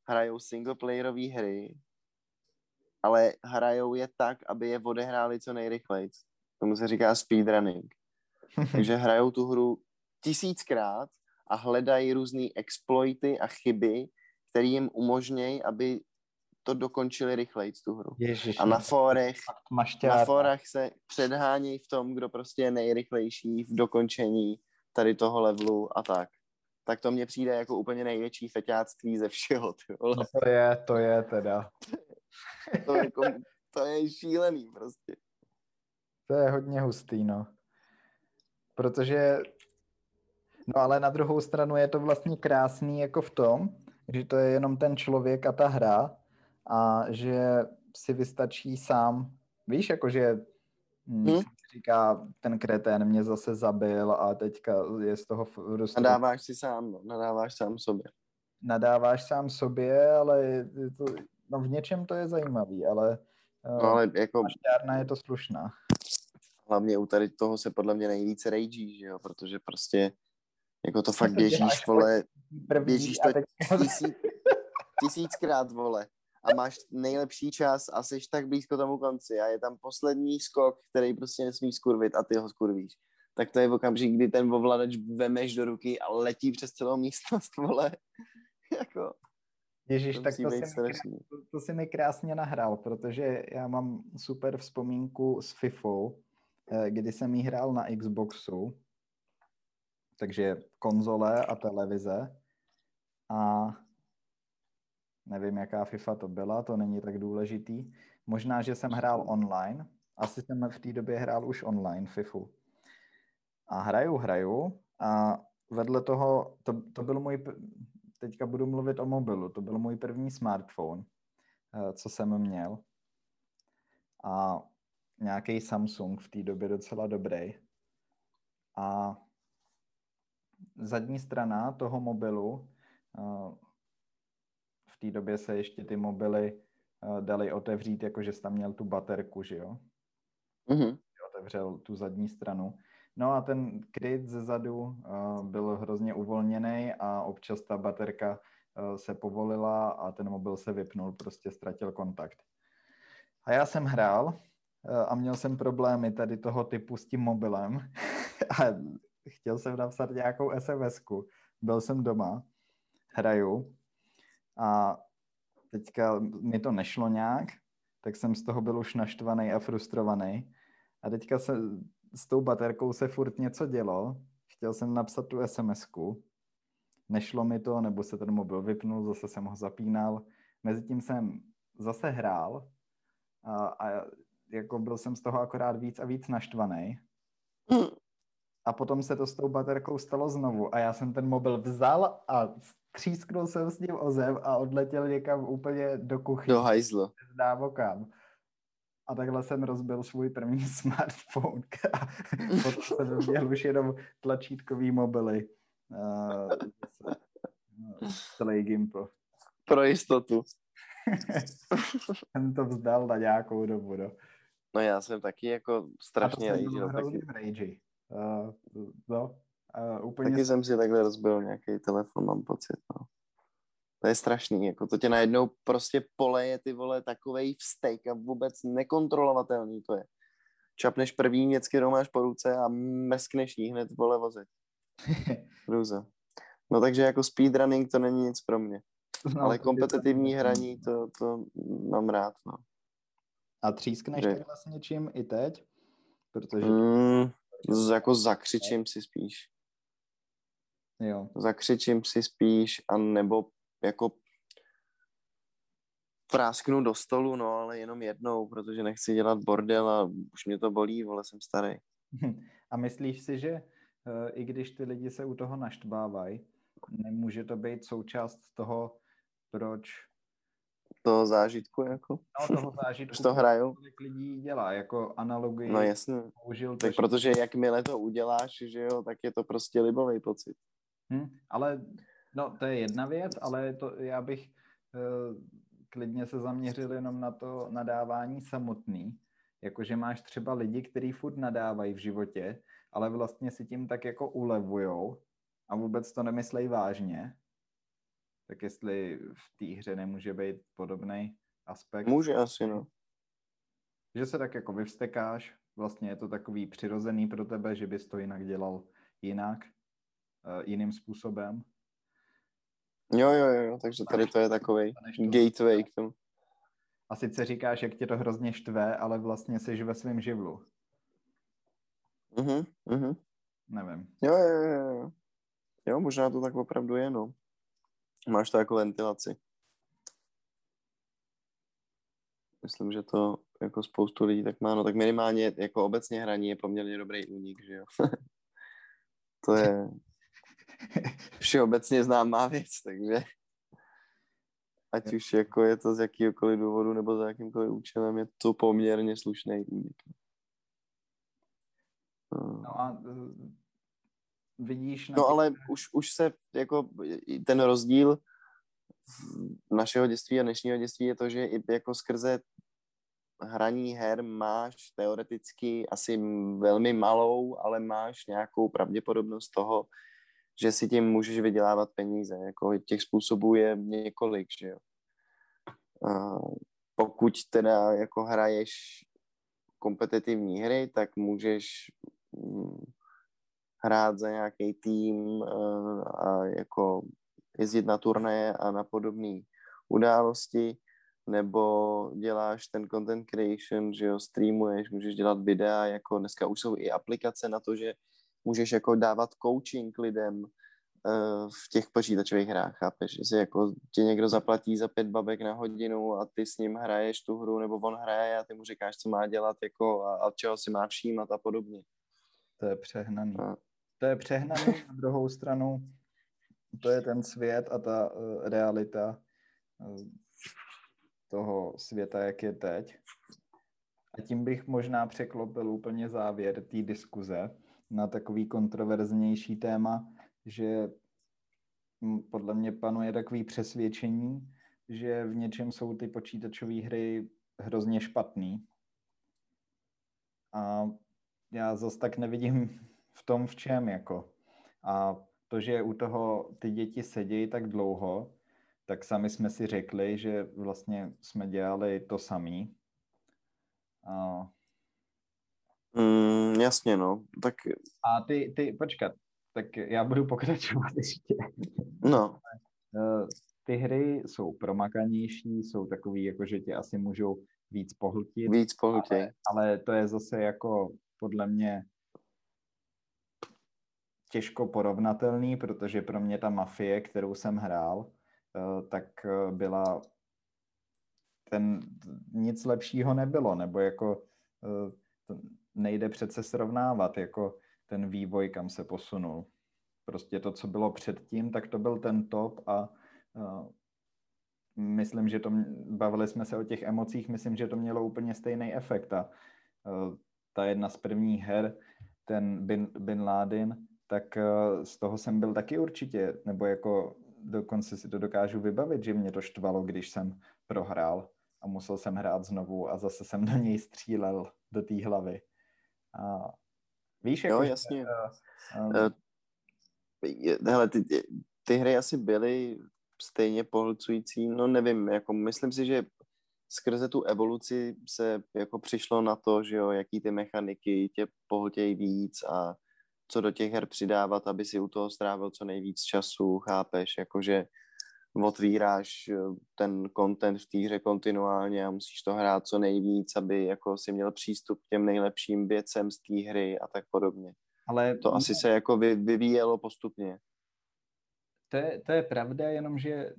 hrajou singleplayerové hry, ale hrajou je tak, aby je odehráli co nejrychleji. Tomu se říká speedrunning. Takže hrajou tu hru tisíckrát a hledají různé exploity a chyby, které jim umožňují, aby to dokončili rychleji tu hru. Ježiš, a na fórech, na fórech se předhání v tom, kdo prostě je nejrychlejší v dokončení tady toho levelu a tak. Tak to mně přijde jako úplně největší feťáctví ze všeho. Ty vole. No to je, to je teda. to, je jako, to je šílený prostě. To je hodně hustý, no. Protože No ale na druhou stranu je to vlastně krásný jako v tom, že to je jenom ten člověk a ta hra a že si vystačí sám, víš, jakože hm. hmm. říká, ten kretén mě zase zabil a teďka je z toho prostě... Nadáváš si sám, no, nadáváš sám sobě. Nadáváš sám sobě, ale je to, no v něčem to je zajímavý, ale, no, ale jako... je to slušná. Hlavně u tady toho se podle mě nejvíce rejží, že jo, protože prostě jako to fakt běžíš, vole, běžíš to tisíc, tisíckrát, vole. A máš nejlepší čas a jsi tak blízko tomu konci a je tam poslední skok, který prostě nesmí skurvit a ty ho skurvíš. Tak to je v okamžik, kdy ten ovladač vemeš do ruky a letí přes celou místnost, vole. jako, Ježíš, to tak to si, mi, to, to si mi krásně nahrál, protože já mám super vzpomínku s FIFou, eh, kdy jsem jí hrál na Xboxu takže konzole a televize. A nevím, jaká FIFA to byla, to není tak důležitý. Možná, že jsem hrál online. Asi jsem v té době hrál už online FIFU. A hraju, hraju a vedle toho, to, to byl můj, teďka budu mluvit o mobilu, to byl můj první smartphone, eh, co jsem měl. A nějaký Samsung v té době docela dobrý. A zadní strana toho mobilu, uh, v té době se ještě ty mobily uh, dali otevřít, jakože jsi tam měl tu baterku, že jo? Mm-hmm. Otevřel tu zadní stranu. No a ten kryt ze zadu uh, byl hrozně uvolněný a občas ta baterka uh, se povolila a ten mobil se vypnul, prostě ztratil kontakt. A já jsem hrál uh, a měl jsem problémy tady toho typu s tím mobilem a chtěl jsem napsat nějakou SMS-ku. Byl jsem doma, hraju a teďka mi to nešlo nějak, tak jsem z toho byl už naštvaný a frustrovaný. A teďka se s tou baterkou se furt něco dělo. Chtěl jsem napsat tu SMSku. Nešlo mi to, nebo se ten mobil vypnul, zase jsem ho zapínal. Mezitím jsem zase hrál a, a jako byl jsem z toho akorát víc a víc naštvaný. A potom se to s tou baterkou stalo znovu a já jsem ten mobil vzal a třísknul jsem s ním o zem a odletěl někam úplně do kuchyně. Do hajzlu. Známo kam. A takhle jsem rozbil svůj první smartphone. A potom jsem měl už jenom tlačítkový mobily. Uh, celý Gimple. Pro jistotu. jsem to vzdal na nějakou dobu, no. No já jsem taky jako strašně rage. A to jsem taky. Uh, no, uh, úplně... Taky jsem si takhle rozbil nějaký telefon, mám pocit, no. To je strašný, jako to tě najednou prostě poleje ty vole takovej vztek a vůbec nekontrolovatelný to je. Čapneš první věc, kterou máš po ruce a meskneš jí hned vole vozit. Růza. No takže jako speedrunning to není nic pro mě. No, Ale kompetitivní hraní to, to mám rád, no. A třískneš že... takhle s něčím i teď? Protože... Mm, jako zakřičím si spíš. Jo. Zakřičím si spíš, a nebo jako prásknu do stolu, no, ale jenom jednou, protože nechci dělat bordel a už mě to bolí, vole, jsem starý. A myslíš si, že uh, i když ty lidi se u toho naštvávají, nemůže to být součást toho, proč toho zážitku, jako? No, toho zážitku, Už to hraju? kolik lidí dělá, jako analogii. No jasně, použil tak protože jakmile to uděláš, že jo, tak je to prostě libový pocit. Hm, ale No, to je jedna věc, ale to já bych uh, klidně se zaměřil jenom na to nadávání samotný. Jakože máš třeba lidi, kteří furt nadávají v životě, ale vlastně si tím tak jako ulevujou a vůbec to nemyslejí vážně. Tak jestli v té hře nemůže být podobný aspekt. Může asi, no. Že se tak jako vyvstekáš, vlastně je to takový přirozený pro tebe, že bys to jinak dělal jinak, uh, jiným způsobem. Jo, jo, jo, takže tady to je takový gateway k tomu. A sice říkáš, jak tě to hrozně štve, ale vlastně jsi ve svém živlu. Mhm, mhm. Nevím. Jo, jo, jo, jo. Jo, možná to tak opravdu je, no. Máš to jako ventilaci. Myslím, že to jako spoustu lidí tak má, no tak minimálně jako obecně hraní je poměrně dobrý únik, že jo. to je, všeobecně známá věc, takže ať už jako je to z jakýkoliv důvodu nebo za jakýmkoliv účelem, je to poměrně slušný únik. No a uh, vidíš... Na no ale už, už se jako ten rozdíl našeho dětství a dnešního dětství je to, že i jako skrze hraní her máš teoreticky asi velmi malou, ale máš nějakou pravděpodobnost toho, že si tím můžeš vydělávat peníze. Jako těch způsobů je několik, že jo. A pokud teda jako hraješ kompetitivní hry, tak můžeš mm, hrát za nějaký tým a jako jezdit na turné a na podobné události, nebo děláš ten content creation, že jo, streamuješ, můžeš dělat videa, jako dneska už jsou i aplikace na to, že můžeš jako dávat coaching lidem uh, v těch počítačových hrách, chápeš? Že si jako tě někdo zaplatí za pět babek na hodinu a ty s ním hraješ tu hru, nebo on hraje a ty mu říkáš, co má dělat jako a, a čeho si má všímat a podobně. To je přehnaný. A... To je přehnaný, na druhou stranu to je ten svět a ta uh, realita uh, toho světa, jak je teď. A tím bych možná překlopil úplně závěr té diskuze, na takový kontroverznější téma, že podle mě panuje takový přesvědčení, že v něčem jsou ty počítačové hry hrozně špatný. A já zase tak nevidím v tom, v čem jako. A to, že u toho ty děti sedějí tak dlouho, tak sami jsme si řekli, že vlastně jsme dělali to samý. A... Mm, jasně, no. Tak... A ty, ty, počkat, tak já budu pokračovat ještě. No. Eh, ty hry jsou promakanější, jsou takový, jako že tě asi můžou víc pohltit. Víc pohltit. Ale, ale to je zase jako podle mě těžko porovnatelný, protože pro mě ta mafie, kterou jsem hrál, eh, tak eh, byla ten, nic lepšího nebylo, nebo jako nejde přece srovnávat, jako ten vývoj, kam se posunul. Prostě to, co bylo předtím, tak to byl ten top a uh, myslím, že to, bavili jsme se o těch emocích, myslím, že to mělo úplně stejný efekt a uh, ta jedna z prvních her, ten Bin, Bin Laden, tak uh, z toho jsem byl taky určitě, nebo jako dokonce si to dokážu vybavit, že mě to štvalo, když jsem prohrál a musel jsem hrát znovu a zase jsem do něj střílel do té hlavy. A víš, jako, jo, jasně. Uh, uh, hele, ty, ty hry asi byly stejně pohlcující, no nevím, jako myslím si, že skrze tu evoluci se jako přišlo na to, že jo, jaký ty mechaniky tě pohltějí víc a co do těch her přidávat, aby si u toho strávil co nejvíc času, chápeš, jakože otvíráš eh, ten content v té hře kontinuálně a musíš to hrát co nejvíc, aby jako si měl přístup k těm nejlepším věcem z té hry a tak podobně. Ale to asi se jako vy, vyvíjelo postupně. To je, to je pravda, jenomže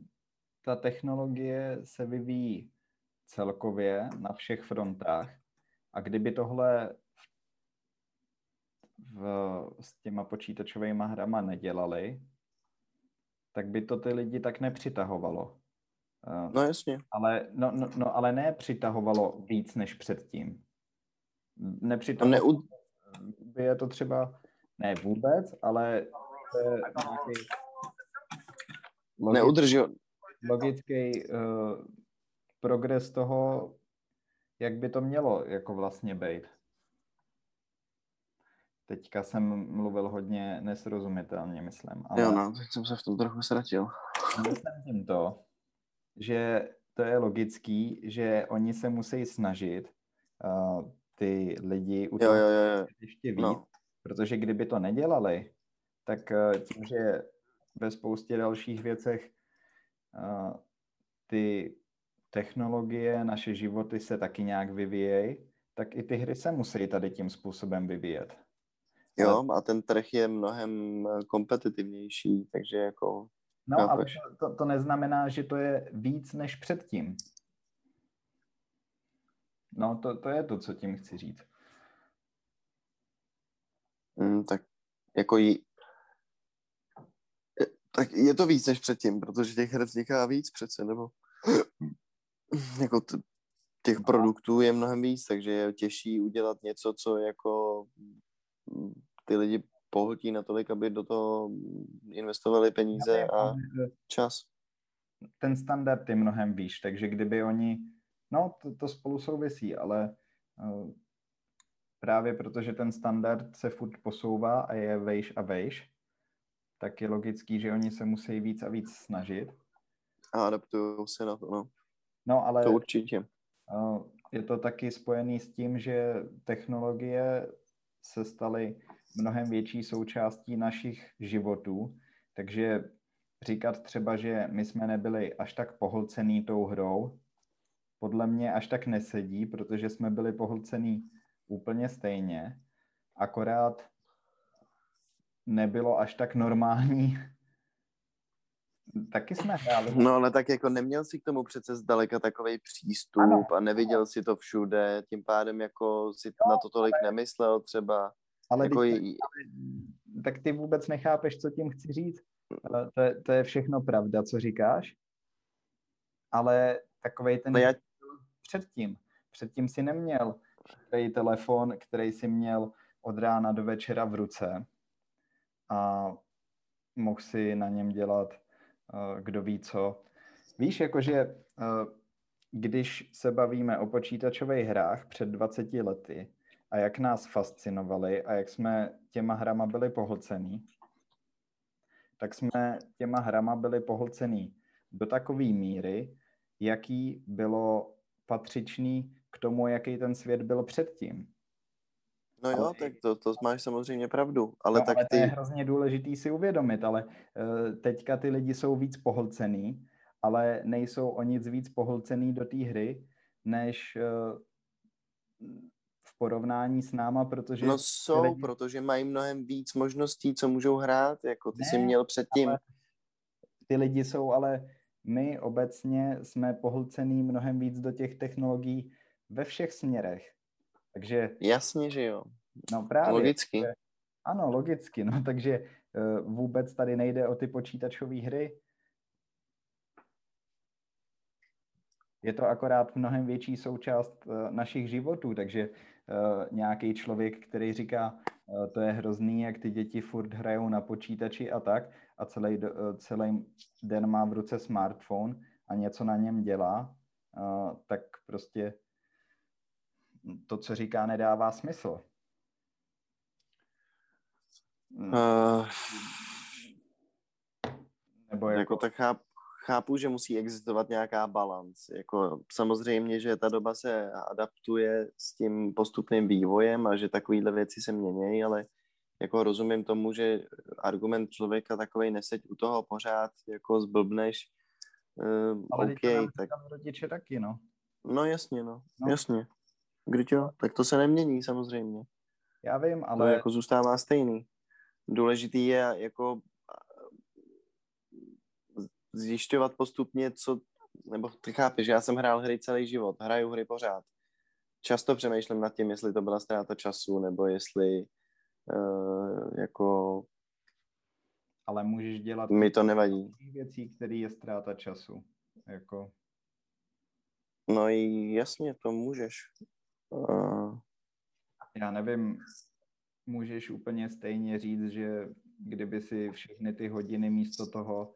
ta technologie se vyvíjí celkově na všech frontách a kdyby tohle v, s těma počítačovými hrama nedělali, tak by to ty lidi tak nepřitahovalo. No jasně. Ale, no, no, no, ale ne přitahovalo víc než předtím. Nepřitahovalo Neu... by je to třeba, ne vůbec, ale to je nějaký Neudržil. logický uh, progres toho, jak by to mělo jako vlastně být. Teďka jsem mluvil hodně nesrozumitelně, myslím. Ale... Jo, no, teď jsem se v tom trochu ztratil. Myslím tím to, že to je logický, že oni se musí snažit uh, ty lidi u toho jo, jo, jo. ještě víc, no. protože kdyby to nedělali, tak uh, tím, že ve spoustě dalších věcech uh, ty technologie, naše životy se taky nějak vyvíjejí, tak i ty hry se musí tady tím způsobem vyvíjet. Jo, a ten trh je mnohem eh, kompetitivnější, takže jako... No, chápeš. ale to, to neznamená, že to je víc než předtím. No, to, to je to, co tím chci říct. Mm, tak jako jí... Tak je to víc než předtím, protože těch her vzniká víc přece, nebo jako t- těch no. produktů je mnohem víc, takže je těžší udělat něco, co jako ty lidi pohltí natolik, aby do toho investovali peníze a čas. Ten standard je mnohem výš, takže kdyby oni, no to, to spolu souvisí, ale uh, právě protože ten standard se furt posouvá a je vejš a vejš, tak je logický, že oni se musí víc a víc snažit. A adaptují se na to, no. No, ale to určitě. Uh, je to taky spojený s tím, že technologie se staly mnohem větší součástí našich životů, takže říkat třeba, že my jsme nebyli až tak pohlcený tou hrou, podle mě až tak nesedí, protože jsme byli pohlcený úplně stejně, akorát nebylo až tak normální. Taky jsme hráli. No ale tak jako neměl si k tomu přece zdaleka takový přístup ano, a neviděl si to všude, tím pádem jako si no, na to tolik ale... nemyslel třeba. Ale, jako ty, tak ty vůbec nechápeš, co tím chci říct. To je, to je všechno pravda, co říkáš, ale takovej ten no já... předtím. Předtím si neměl chytrý telefon, který si měl od rána do večera v ruce a mohl si na něm dělat uh, kdo ví co. Víš, jakože uh, když se bavíme o počítačových hrách před 20 lety a jak nás fascinovali a jak jsme těma hrama byli pohlcený, tak jsme těma hrama byli pohlcený do takové míry, jaký bylo patřičný k tomu, jaký ten svět byl předtím. No jo, ale... tak to, to máš samozřejmě pravdu, ale no, tak ale ty... to je hrozně důležitý si uvědomit, ale uh, teďka ty lidi jsou víc pohlcený, ale nejsou o nic víc pohlcený do té hry, než uh, porovnání s náma, protože... No jsou, lidi... protože mají mnohem víc možností, co můžou hrát, jako ty ne, jsi měl předtím. Ty lidi jsou, ale my obecně jsme pohlcený mnohem víc do těch technologií ve všech směrech. Takže... Jasně, že jo. No právě. Logicky. Ano, logicky. No, takže uh, vůbec tady nejde o ty počítačové hry. Je to akorát mnohem větší součást uh, našich životů, takže uh, nějaký člověk, který říká, uh, to je hrozný, jak ty děti furt hrajou na počítači a tak, a celý, uh, celý den má v ruce smartphone a něco na něm dělá, tak prostě to, co říká, nedává smysl. Uh, Nebo jako... jako tak chápu, chápu, že musí existovat nějaká balance. Jako samozřejmě, že ta doba se adaptuje s tím postupným vývojem a že takovéhle věci se mění, ale jako rozumím tomu, že argument člověka takovej neseď u toho pořád jako zblbneš. Uh, ale okay, tak... rodiče taky, no. No jasně, no. no. Jasně. Když jo, tak to se nemění samozřejmě. Já vím, ale... To jako zůstává stejný. Důležitý je jako zjišťovat postupně, co, nebo ty chápeš, já jsem hrál hry celý život, hraju hry pořád. Často přemýšlím nad tím, jestli to byla ztráta času, nebo jestli uh, jako... Ale můžeš dělat... Mi to nevadí. Věcí, které je ztráta času. Jako... No i jasně, to můžeš. Uh... Já nevím, můžeš úplně stejně říct, že kdyby si všechny ty hodiny místo toho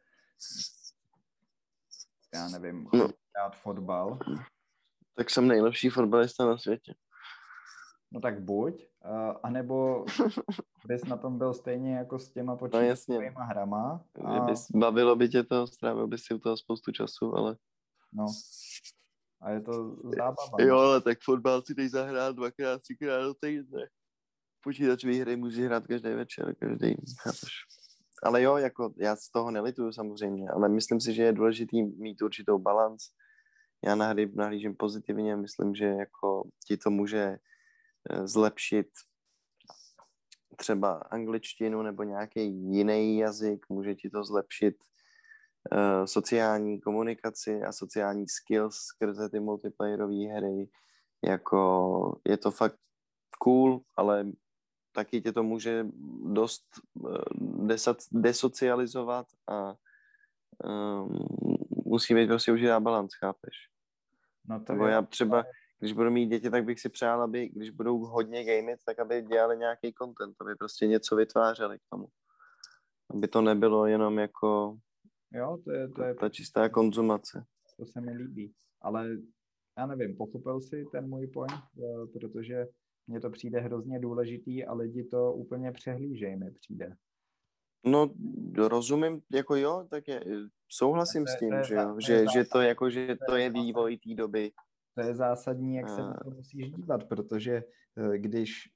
já nevím, no. hrát fotbal. Tak jsem nejlepší fotbalista na světě. No tak buď, uh, anebo bys na tom byl stejně jako s těma no, počítačovými no, hrama. A... Bys, bavilo by tě to, strávil bys si u toho spoustu času, ale... No, a je to zábava. Jo, ale tak fotbal si jdeš zahrát dvakrát, třikrát do týdne. Počítačové hry můžeš hrát každý večer, každý, chápeš? Ale jo, jako já z toho nelituju samozřejmě, ale myslím si, že je důležitý mít určitou balans. Já na hry nahlížím pozitivně, myslím, že jako ti to může eh, zlepšit třeba angličtinu nebo nějaký jiný jazyk, může ti to zlepšit uh, sociální komunikaci a sociální skills skrze ty multiplayerové hry. Jako je to fakt cool, ale taky tě to může dost eh, desocializovat a um, musí být prostě určitá balans, chápeš? No to Nebo já třeba, když budu mít děti, tak bych si přál, aby, když budou hodně gamit, tak aby dělali nějaký content, aby prostě něco vytvářeli k tomu. Aby to nebylo jenom jako jo, to je, to je ta čistá konzumace. To se mi líbí, ale já nevím, pochopil si ten můj point, eh, protože mně to přijde hrozně důležitý a lidi to úplně přehlížejí, mi přijde. No, rozumím, jako jo, tak je, souhlasím to s tím, to je, že, jo, že, že to jako, že to je vývoj té doby. To je zásadní, jak se na to musíš dívat, protože eh, když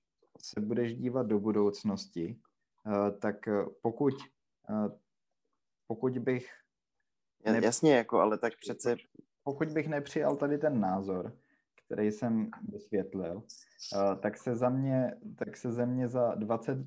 se budeš dívat do budoucnosti, eh, tak eh, pokud, pokud bych... Ne... Jasně, jako, ale tak přece... Pokud bych nepřijal tady ten názor, který jsem vysvětlil, tak se za mě, tak se ze mě za 20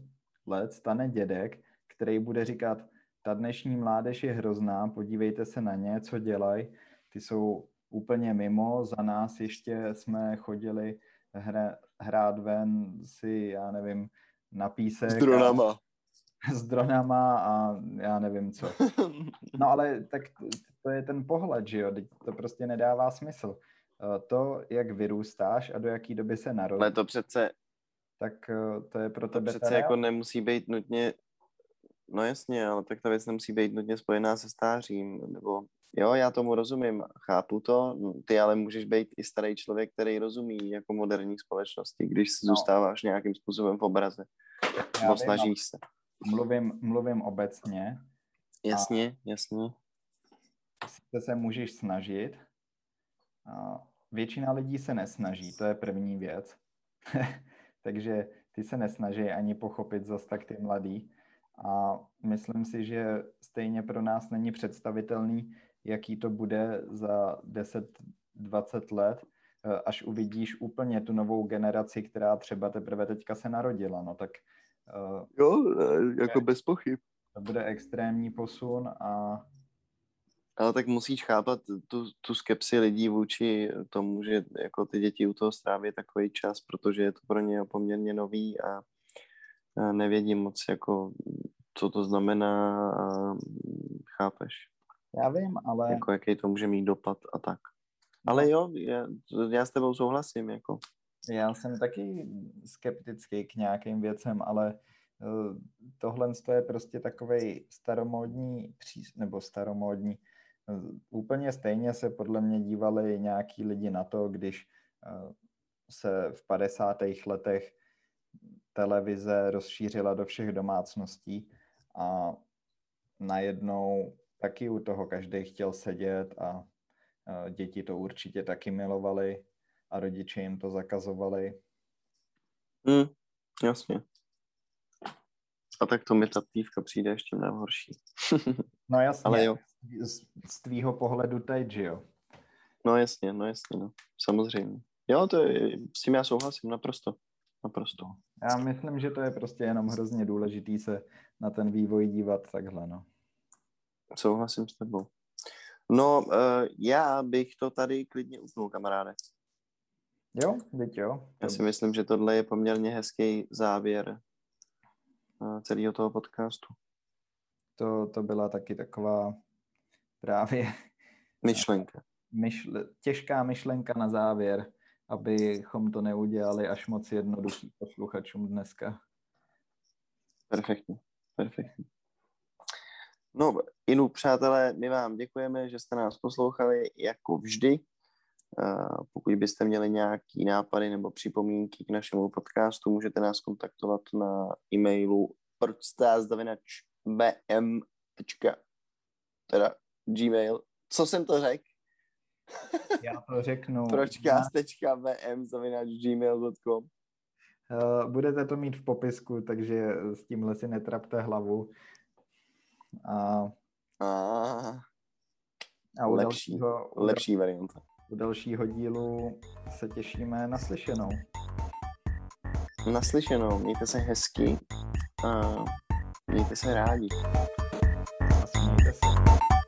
let stane dědek, který bude říkat, ta dnešní mládež je hrozná, podívejte se na ně, co dělají, ty jsou úplně mimo, za nás ještě jsme chodili hra, hrát ven si, já nevím, na písek. S dronama. A, s dronama a já nevím co. No ale tak to je ten pohled, že jo, to prostě nedává smysl. Eh, to, jak vyrůstáš a do jaký doby se narodíš. Ale to přece... Tak eh, to je pro to tebe... přece jako nemusí být nutně No jasně, ale tak ta věc nemusí být nutně spojená se stářím, nebo jo, já tomu rozumím, chápu to, ty ale můžeš být i starý člověk, který rozumí jako moderní společnosti, když no. zůstáváš nějakým způsobem v obraze, já nebo snažíš se. Mluvím, mluvím obecně. Jasně, jasně. Sice se můžeš snažit, a většina lidí se nesnaží, to je první věc. Takže ty se nesnaží ani pochopit zas tak ty mladý. A myslím si, že stejně pro nás není představitelný, jaký to bude za 10-20 let, eh, až uvidíš úplně tu novou generaci, která třeba teprve teďka se narodila. No tak uh, jo, eh, jako bez pochyb. To bude extrémní posun a ale tak musíš chápat tu, tu skepsi lidí vůči tomu, že jako ty děti u toho stráví takový čas, protože je to pro ně poměrně nový a, a nevědí moc, jako, co to znamená a chápeš. Já vím, ale... Jako, jaký to může mít dopad a tak. Ale jo, já, já s tebou souhlasím, jako. Já jsem taky skeptický k nějakým věcem, ale uh, tohle je prostě takový staromódní, nebo staromódní, Úplně stejně se podle mě dívali nějaký lidi na to, když eh, se v 50. letech televize rozšířila do všech domácností a najednou taky u toho každý chtěl sedět a eh, děti to určitě taky milovali a rodiče jim to zakazovali. Hmm, jasně. A tak to mi ta pívka přijde ještě mnohem horší. no jasně. Ale jo z, z tvýho pohledu teď, že jo? No jasně, no jasně, no. Samozřejmě. Jo, to je, s tím já souhlasím naprosto. Naprosto. Já myslím, že to je prostě jenom hrozně důležitý se na ten vývoj dívat takhle, no. Souhlasím s tebou. No, uh, já bych to tady klidně upnul, kamaráde. Jo, teď jo. Já si myslím, že tohle je poměrně hezký závěr uh, celého toho podcastu. To, to byla taky taková právě myšlenka. Myšle, těžká myšlenka na závěr, abychom to neudělali až moc jednoduchý posluchačům dneska. Perfektně, perfektně. No, Inu, přátelé, my vám děkujeme, že jste nás poslouchali jako vždy. Pokud byste měli nějaký nápady nebo připomínky k našemu podcastu, můžete nás kontaktovat na e-mailu pročtázavinač.bm. teda Gmail. Co jsem to řekl? Já to řeknu. Pročkást.vm gmail.com uh, Budete to mít v popisku, takže s tímhle si netrapte hlavu. A, a, a u lepší, dalšího, lepší varianta. U dalšího dílu se těšíme na slyšenou. Naslyšenou, mějte se hezky a mějte se rádi. A smějte se.